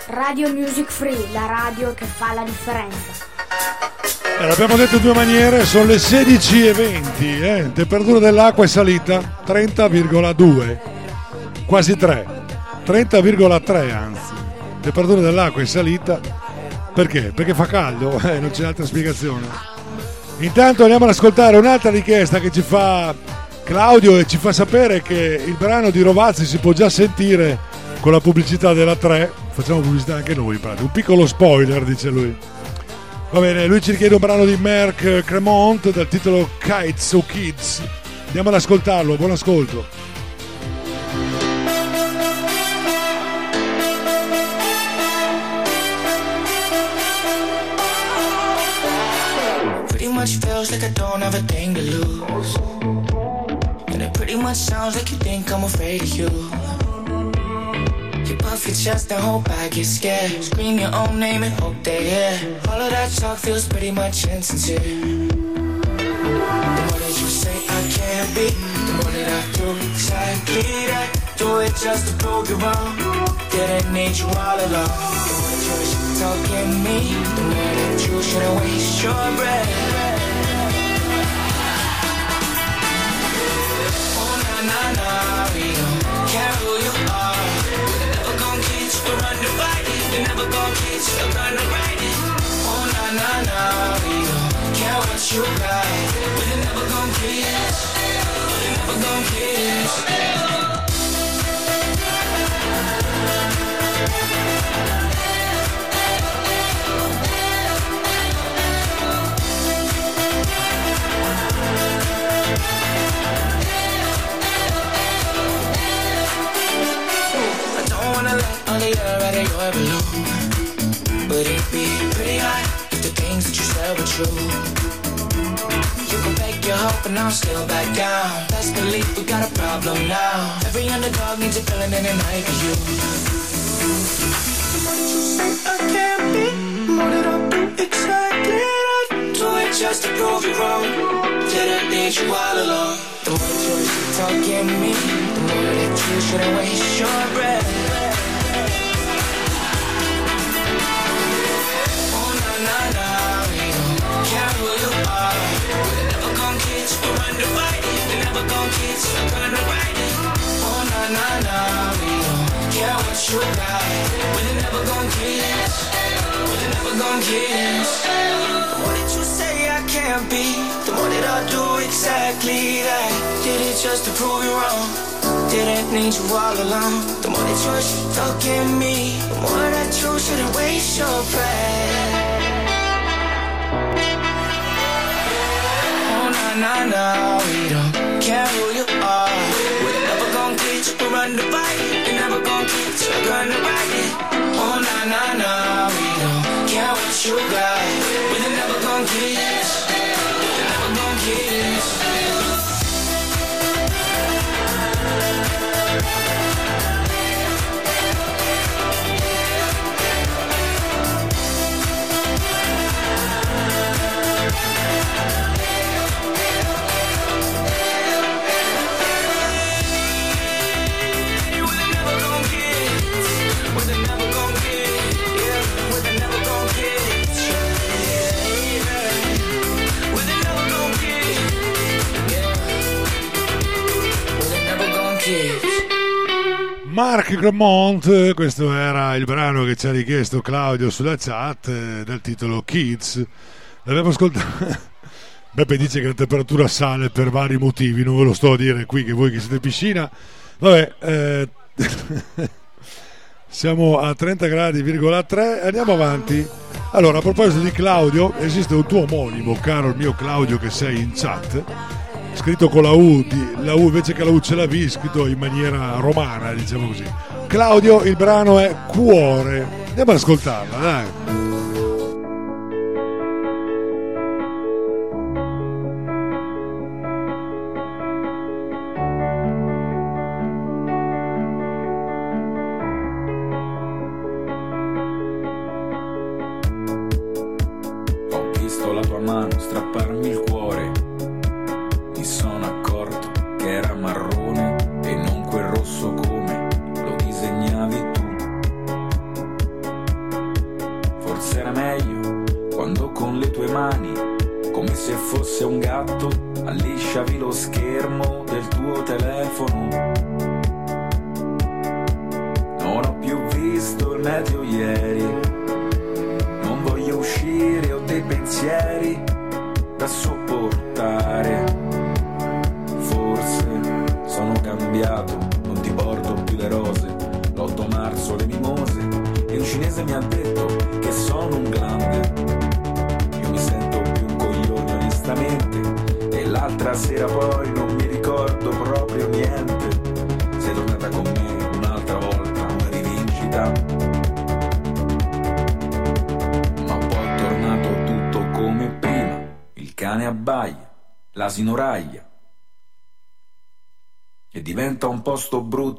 Radio Music Free, la radio che fa la differenza. Eh, l'abbiamo detto in due maniere, sono le 16.20, eh? temperatura dell'acqua è salita 30,2, quasi 3, 30,3 anzi, temperatura dell'acqua è salita, perché? Perché fa caldo, eh, non c'è altra spiegazione. Intanto andiamo ad ascoltare un'altra richiesta che ci fa Claudio e ci fa sapere che il brano di Rovazzi si può già sentire con la pubblicità della 3, facciamo pubblicità anche noi, un piccolo spoiler dice lui. Va bene, lui ci richiede un brano di Merck Cremont dal titolo Kites o Kids. Andiamo ad ascoltarlo, buon ascolto. Pretty much feels like I don't have a thing to lose. Much sounds like you think I'm afraid of you. You puff your chest and hope I get scared. Scream your own name and hope they hear. All of that talk feels pretty much insincere. The more that you say I can't be, the more that I do exactly that. Do it just to prove you wrong. Didn't need you all along. The more that you're talking me, the more that you shouldn't waste your breath. carry who you are. You're never gonna catch the We're never gonna catch the. Oh we don't care what you got. We're never gonna catch, we're never gonna catch. The air out of your balloon. But it'd be pretty hot if the things that you said were true. You can fake your hope and I'll still back down. Best believe we got a problem now. Every underdog needs a villain in a night for you. But you say I can't be more than I do exactly that. Do it just to prove you wrong. Didn't need you all along. The more that you're talking me, the more that you shouldn't waste your breath. Gonna get you around the fight. We're never gonna get around the right. Oh na na na, we don't care what you got. We're never gonna get. We're never gonna get. The more that you say I can't be, the more that I do exactly that. Did it just to prove you wrong. Didn't need you all along. The more that you're stuck in me, the more that you shouldn't waste your breath. Oh na na na, we don't care who you are. We're never gonna get you around the fight. We're never gonna get you around the right. Oh na na na, we don't care what you got. We're never gonna get. We're never gonna get. Mark Cremont, questo era il brano che ci ha richiesto Claudio sulla chat eh, dal titolo Kids. L'abbiamo ascoltato. Beppe dice che la temperatura sale per vari motivi, non ve lo sto a dire qui che voi che siete in piscina. Vabbè, eh, siamo a 30 gradi,3, andiamo avanti. Allora, a proposito di Claudio, esiste un tuo omonimo, caro il mio Claudio che sei in chat, scritto con la U, di- la U invece che la U ce la V, scritto in maniera romana, diciamo così. Claudio, il brano è Cuore. Andiamo ad ascoltarla, dai.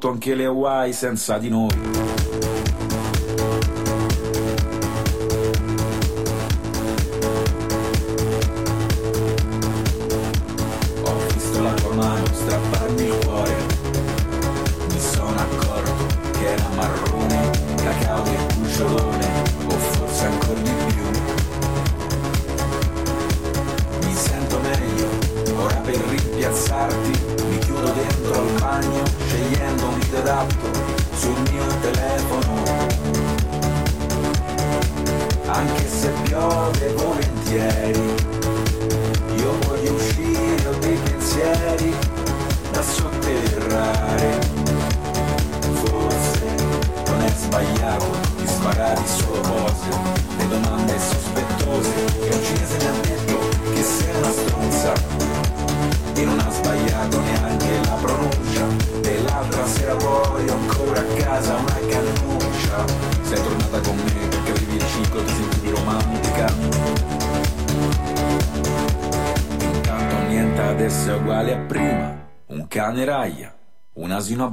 anche le Hawaii senza di noi.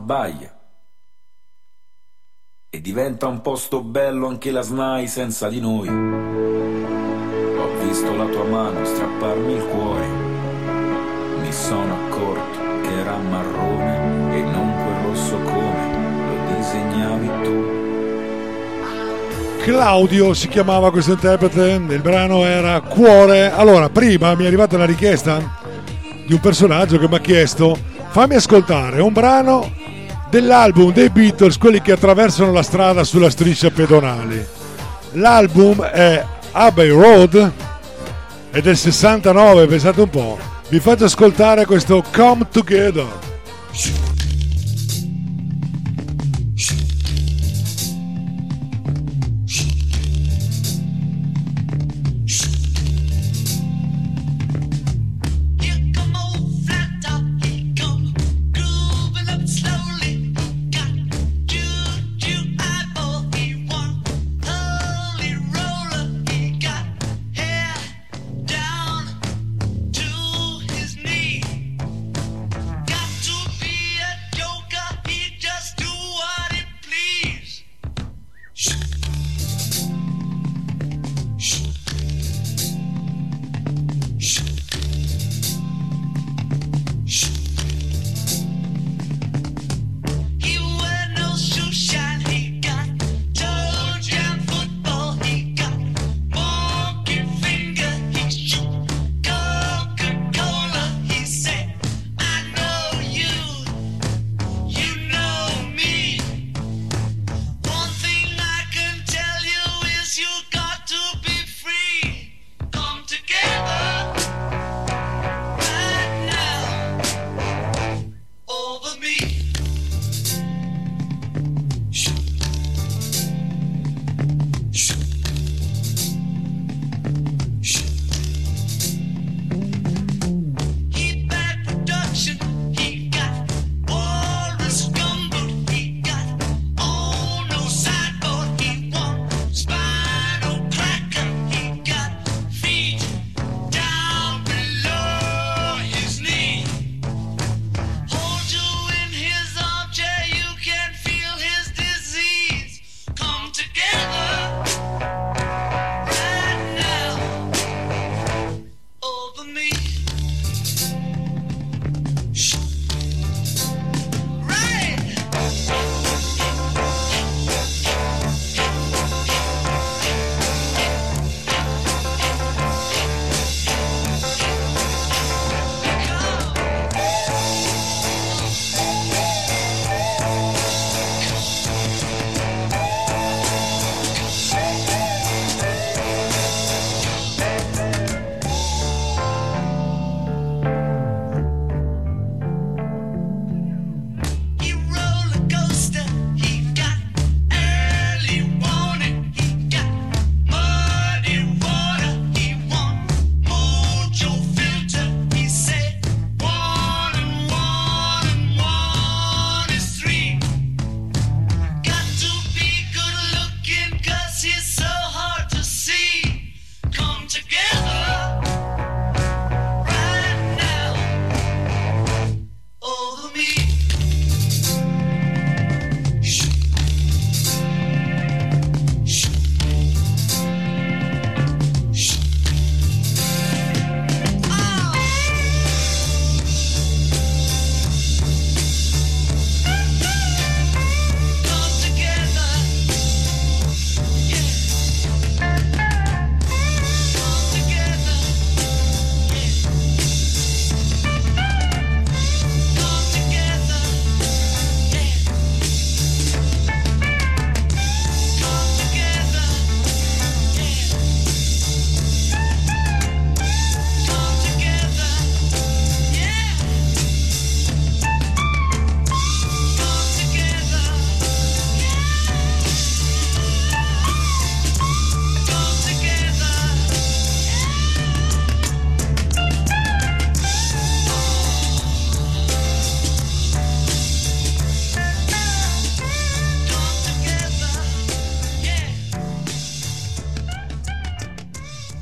abbaia. E diventa un posto bello anche la SNAI senza di noi. Ho visto la tua mano strapparmi il cuore. Mi sono accorto che era marrone e non quel rosso come lo disegnavi tu. Claudio si chiamava questo interprete, il brano era Cuore. Allora, prima mi è arrivata la richiesta di un personaggio che mi ha chiesto fammi ascoltare un brano dell'album dei Beatles Quelli che attraversano la strada sulla striscia pedonale. L'album è Abbey Road è del 69, pensate un po'. Vi faccio ascoltare questo Come Together.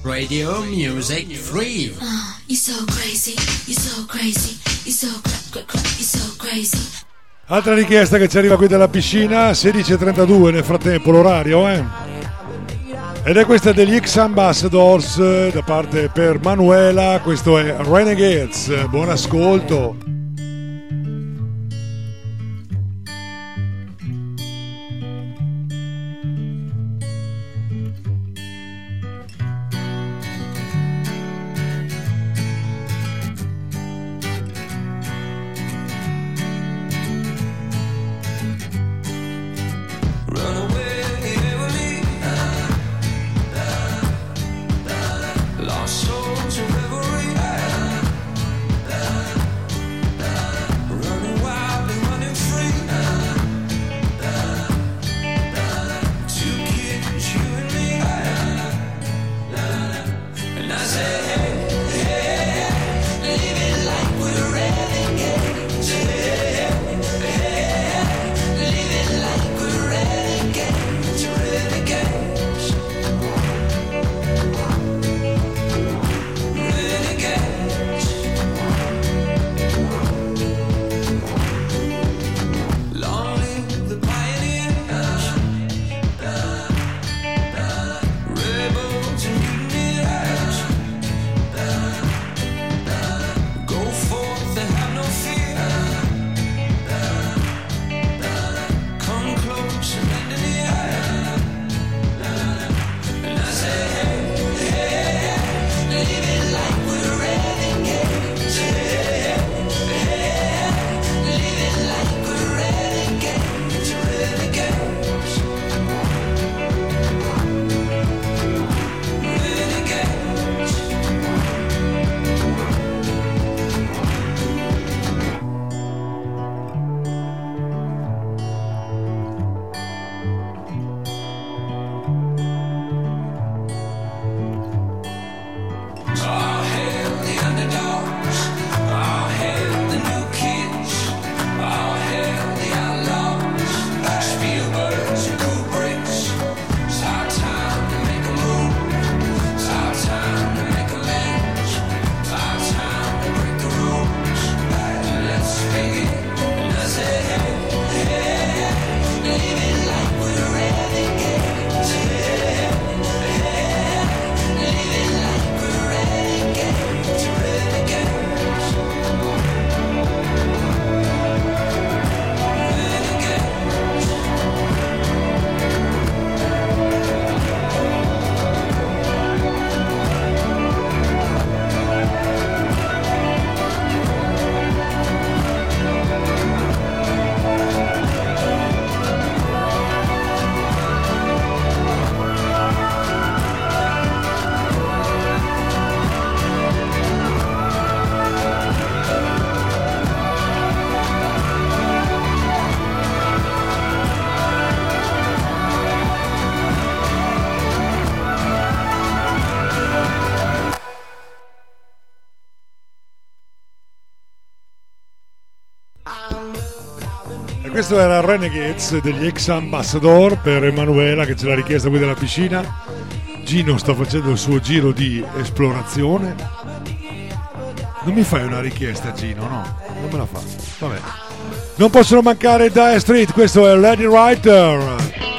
Radio Music Free. Oh, you're so crazy, you're so crazy, you're so cra- cra- cra- you're so crazy. Altra richiesta che ci arriva qui dalla piscina, 16.32 nel frattempo l'orario, eh. Ed è questa degli X Ambassadors eh, da parte per Manuela, questo è Renegades, buon ascolto. questo era Renegades degli ex ambassador per Emanuela che ce l'ha richiesta qui della piscina. Gino sta facendo il suo giro di esplorazione. Non mi fai una richiesta, Gino? No, non me la fa. Vabbè. Non possono mancare Dire Street, questo è Lady Writer.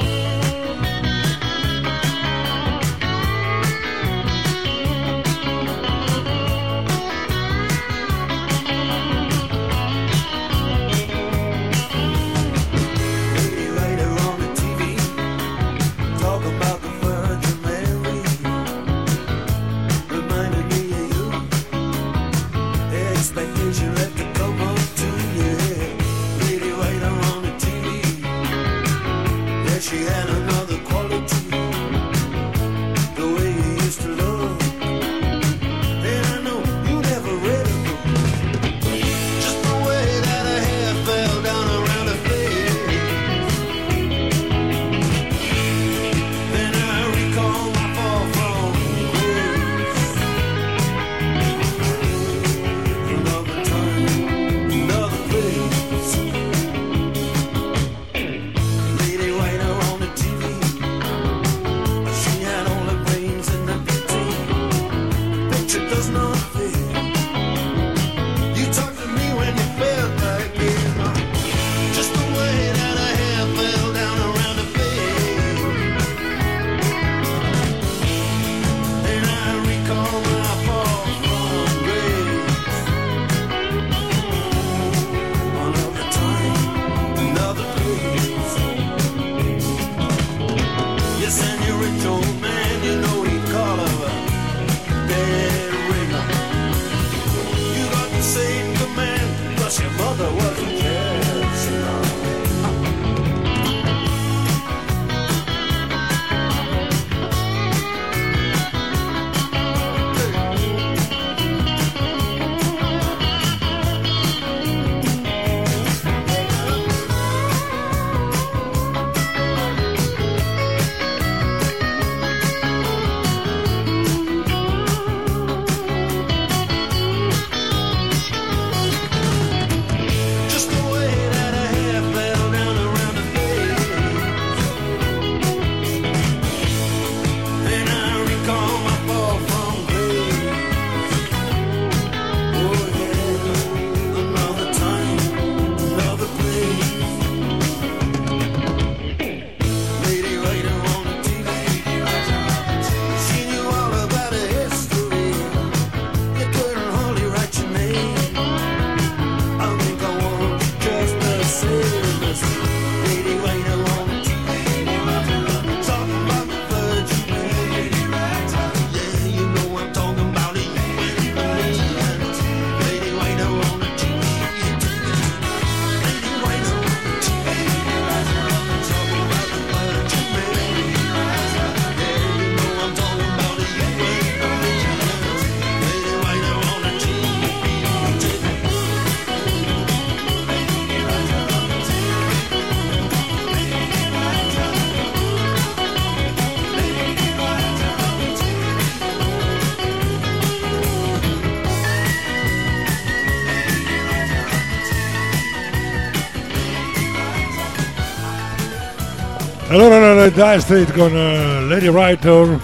Allora la Dire Street con eh, Lady Writer,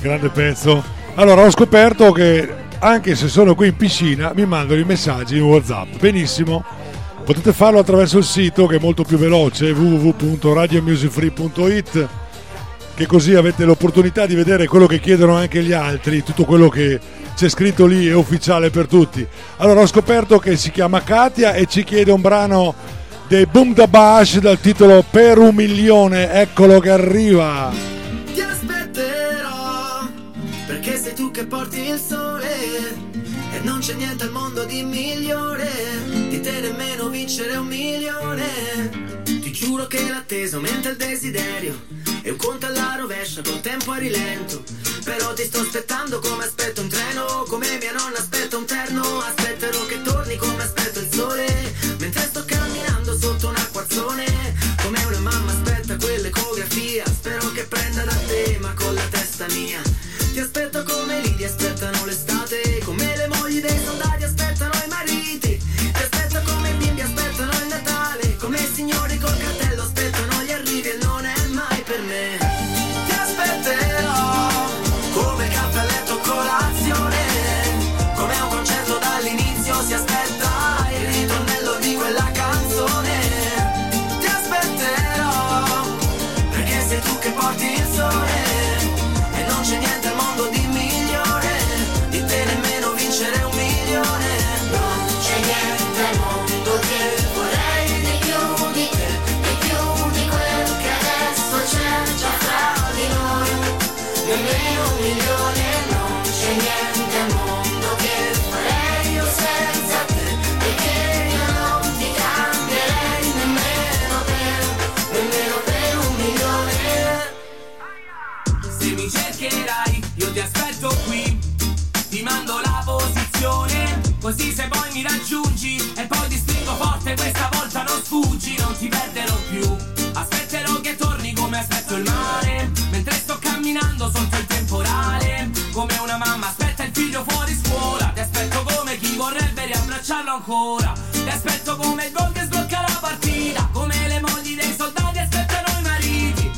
grande pezzo. Allora ho scoperto che anche se sono qui in piscina mi mandano i messaggi in Whatsapp. Benissimo, potete farlo attraverso il sito che è molto più veloce www.radiomusicfree.it che così avete l'opportunità di vedere quello che chiedono anche gli altri, tutto quello che c'è scritto lì è ufficiale per tutti. Allora ho scoperto che si chiama Katia e ci chiede un brano dei Boom da Bash dal titolo Per un milione, eccolo che arriva. Ti aspetterò perché sei tu che porti il sole e non c'è niente al mondo di migliore di te nemmeno vincere un milione. Ti giuro che l'attesa aumenta il desiderio e un conto alla rovescia col tempo a rilento. Però ti sto aspettando come aspetto un treno, come mia nonna aspetta un terno. Aspetterò che torni come aspetto il sole mentre sto camminando sotto un acquazzone. Come una mamma aspetta quell'ecografia. Spero che prenda da te, ma con la testa mia. Ti aspetto come lì, ti aspettano ti perderò più. Aspetterò che torni come aspetto il mare, mentre sto camminando sotto il temporale. Come una mamma aspetta il figlio fuori scuola, ti aspetto come chi vorrebbe riabbracciarlo ancora. Ti aspetto come il gol che sblocca la partita, come le mogli dei soldati aspettano i mariti.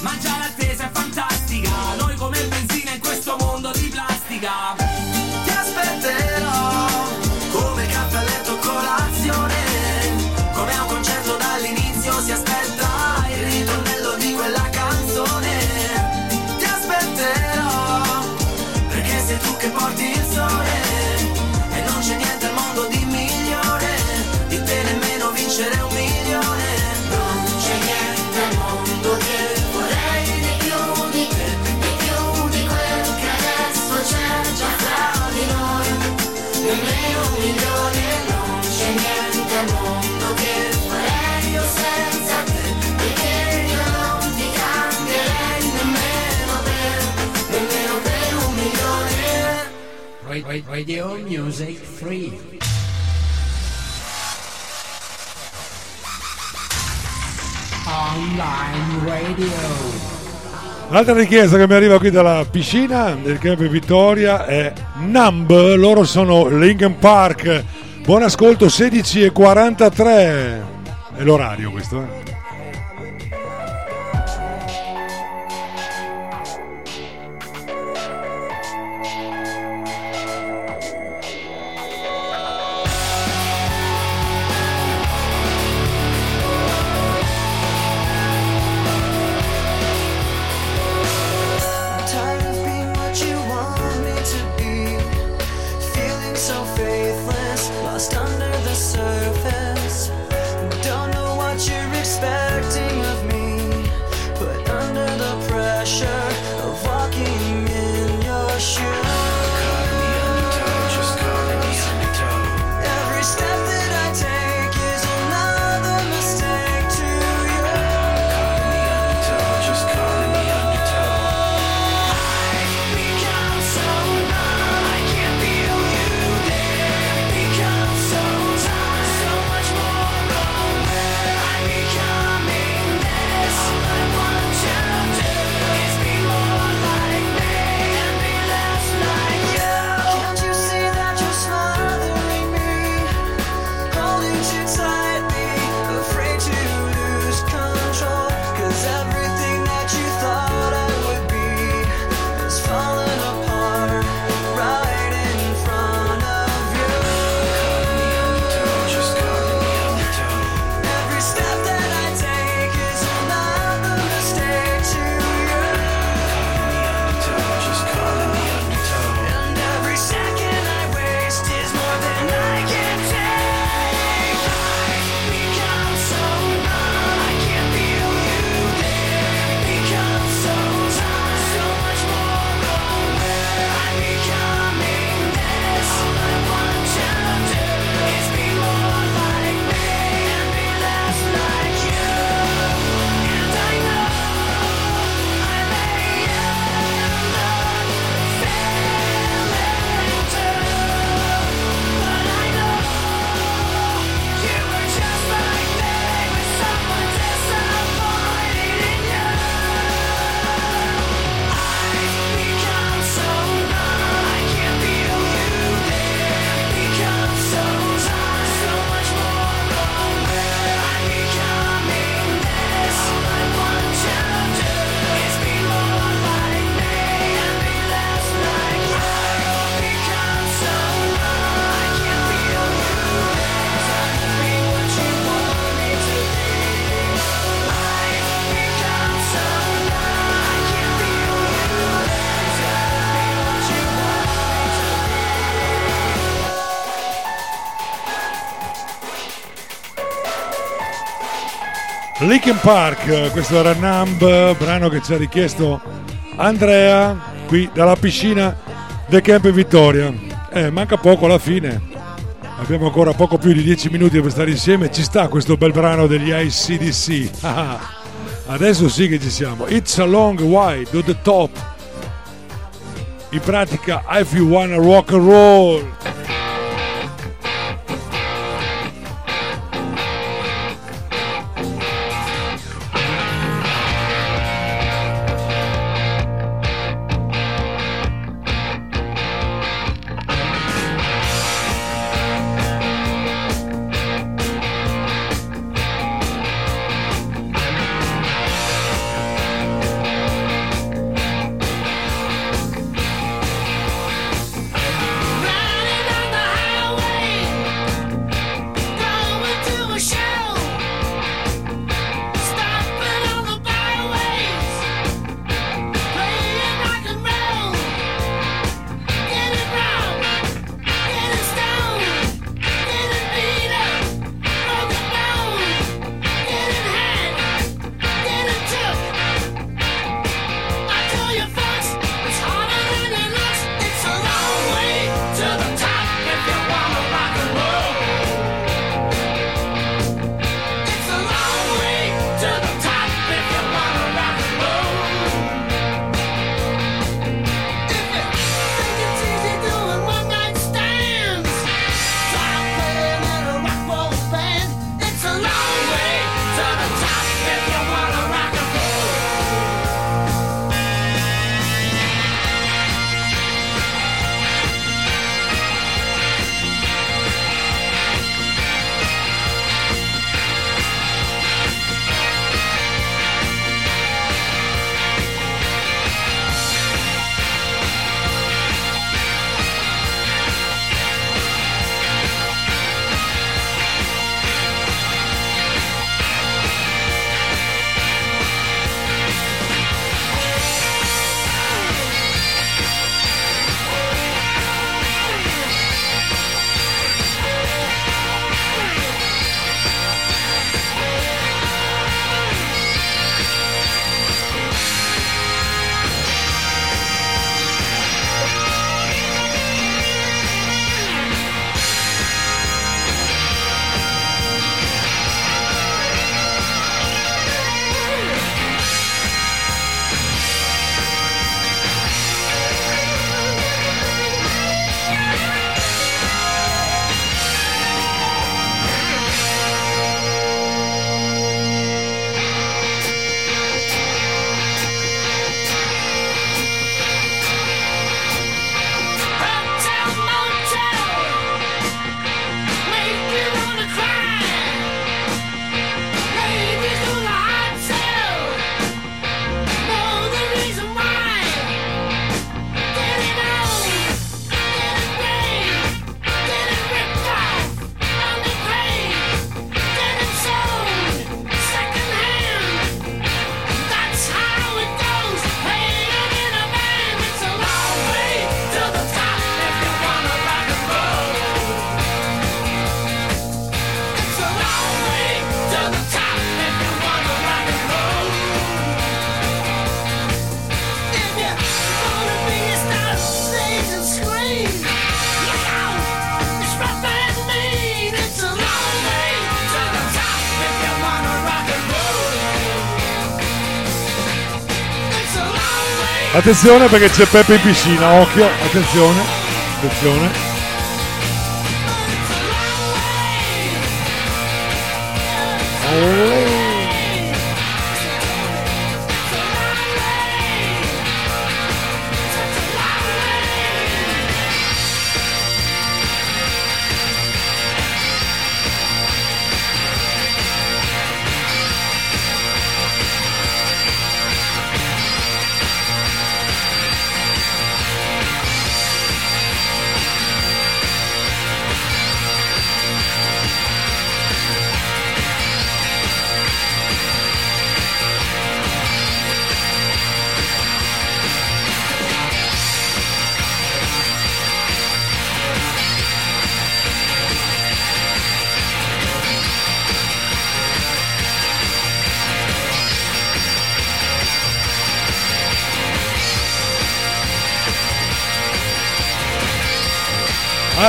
Ma già l'attesa è fantastica Noi come benzina in questo mondo di plastica Radio Music Free. Online Radio. L'altra richiesta che mi arriva qui dalla piscina del Camp Vittoria è Numb, loro sono Linkin Park. Buon ascolto 16 e 43. È l'orario questo, eh? Linkin Park, questo era Numb, brano che ci ha richiesto Andrea qui dalla piscina del Camp Vittoria. Eh, manca poco alla fine. Abbiamo ancora poco più di 10 minuti per stare insieme. Ci sta questo bel brano degli ICDC. Adesso sì che ci siamo. It's a long way to the top. In pratica, if you wanna rock and roll. Attenzione perché c'è Peppe in piscina, occhio, attenzione, attenzione.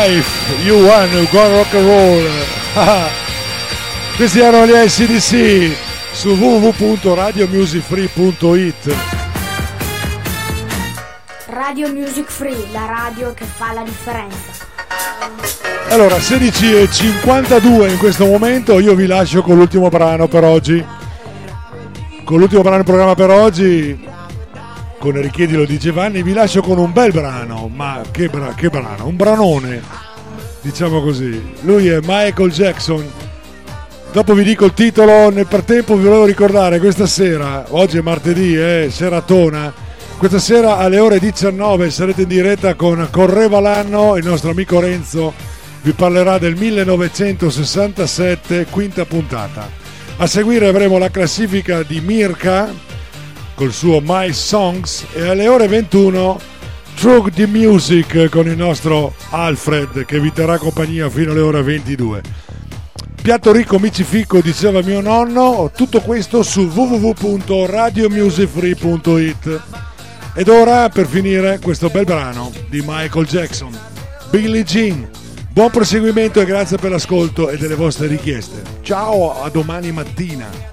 If you to go rock and roll. Questi erano gli SDC su www.radiomusicfree.it. Radio Music Free, la radio che fa la differenza. Allora, 16.52 in questo momento, io vi lascio con l'ultimo brano per oggi. Con l'ultimo brano in programma per oggi, con Richiedilo di Giovanni, vi lascio con un bel brano, ma che, bra- che brano, un branone, diciamo così. Lui è Michael Jackson. Dopo vi dico il titolo, nel frattempo vi volevo ricordare questa sera, oggi è martedì, eh, seratona, questa sera alle ore 19 sarete in diretta con Correva l'anno, il nostro amico Renzo vi parlerà del 1967, quinta puntata. A seguire avremo la classifica di Mirka col suo My Songs e alle ore 21 True the Music con il nostro Alfred che vi terrà compagnia fino alle ore 22. Piatto ricco micifico diceva mio nonno, tutto questo su www.radiomusicfree.it. Ed ora per finire questo bel brano di Michael Jackson, Billie Jean. Buon proseguimento e grazie per l'ascolto e delle vostre richieste. Ciao, a domani mattina.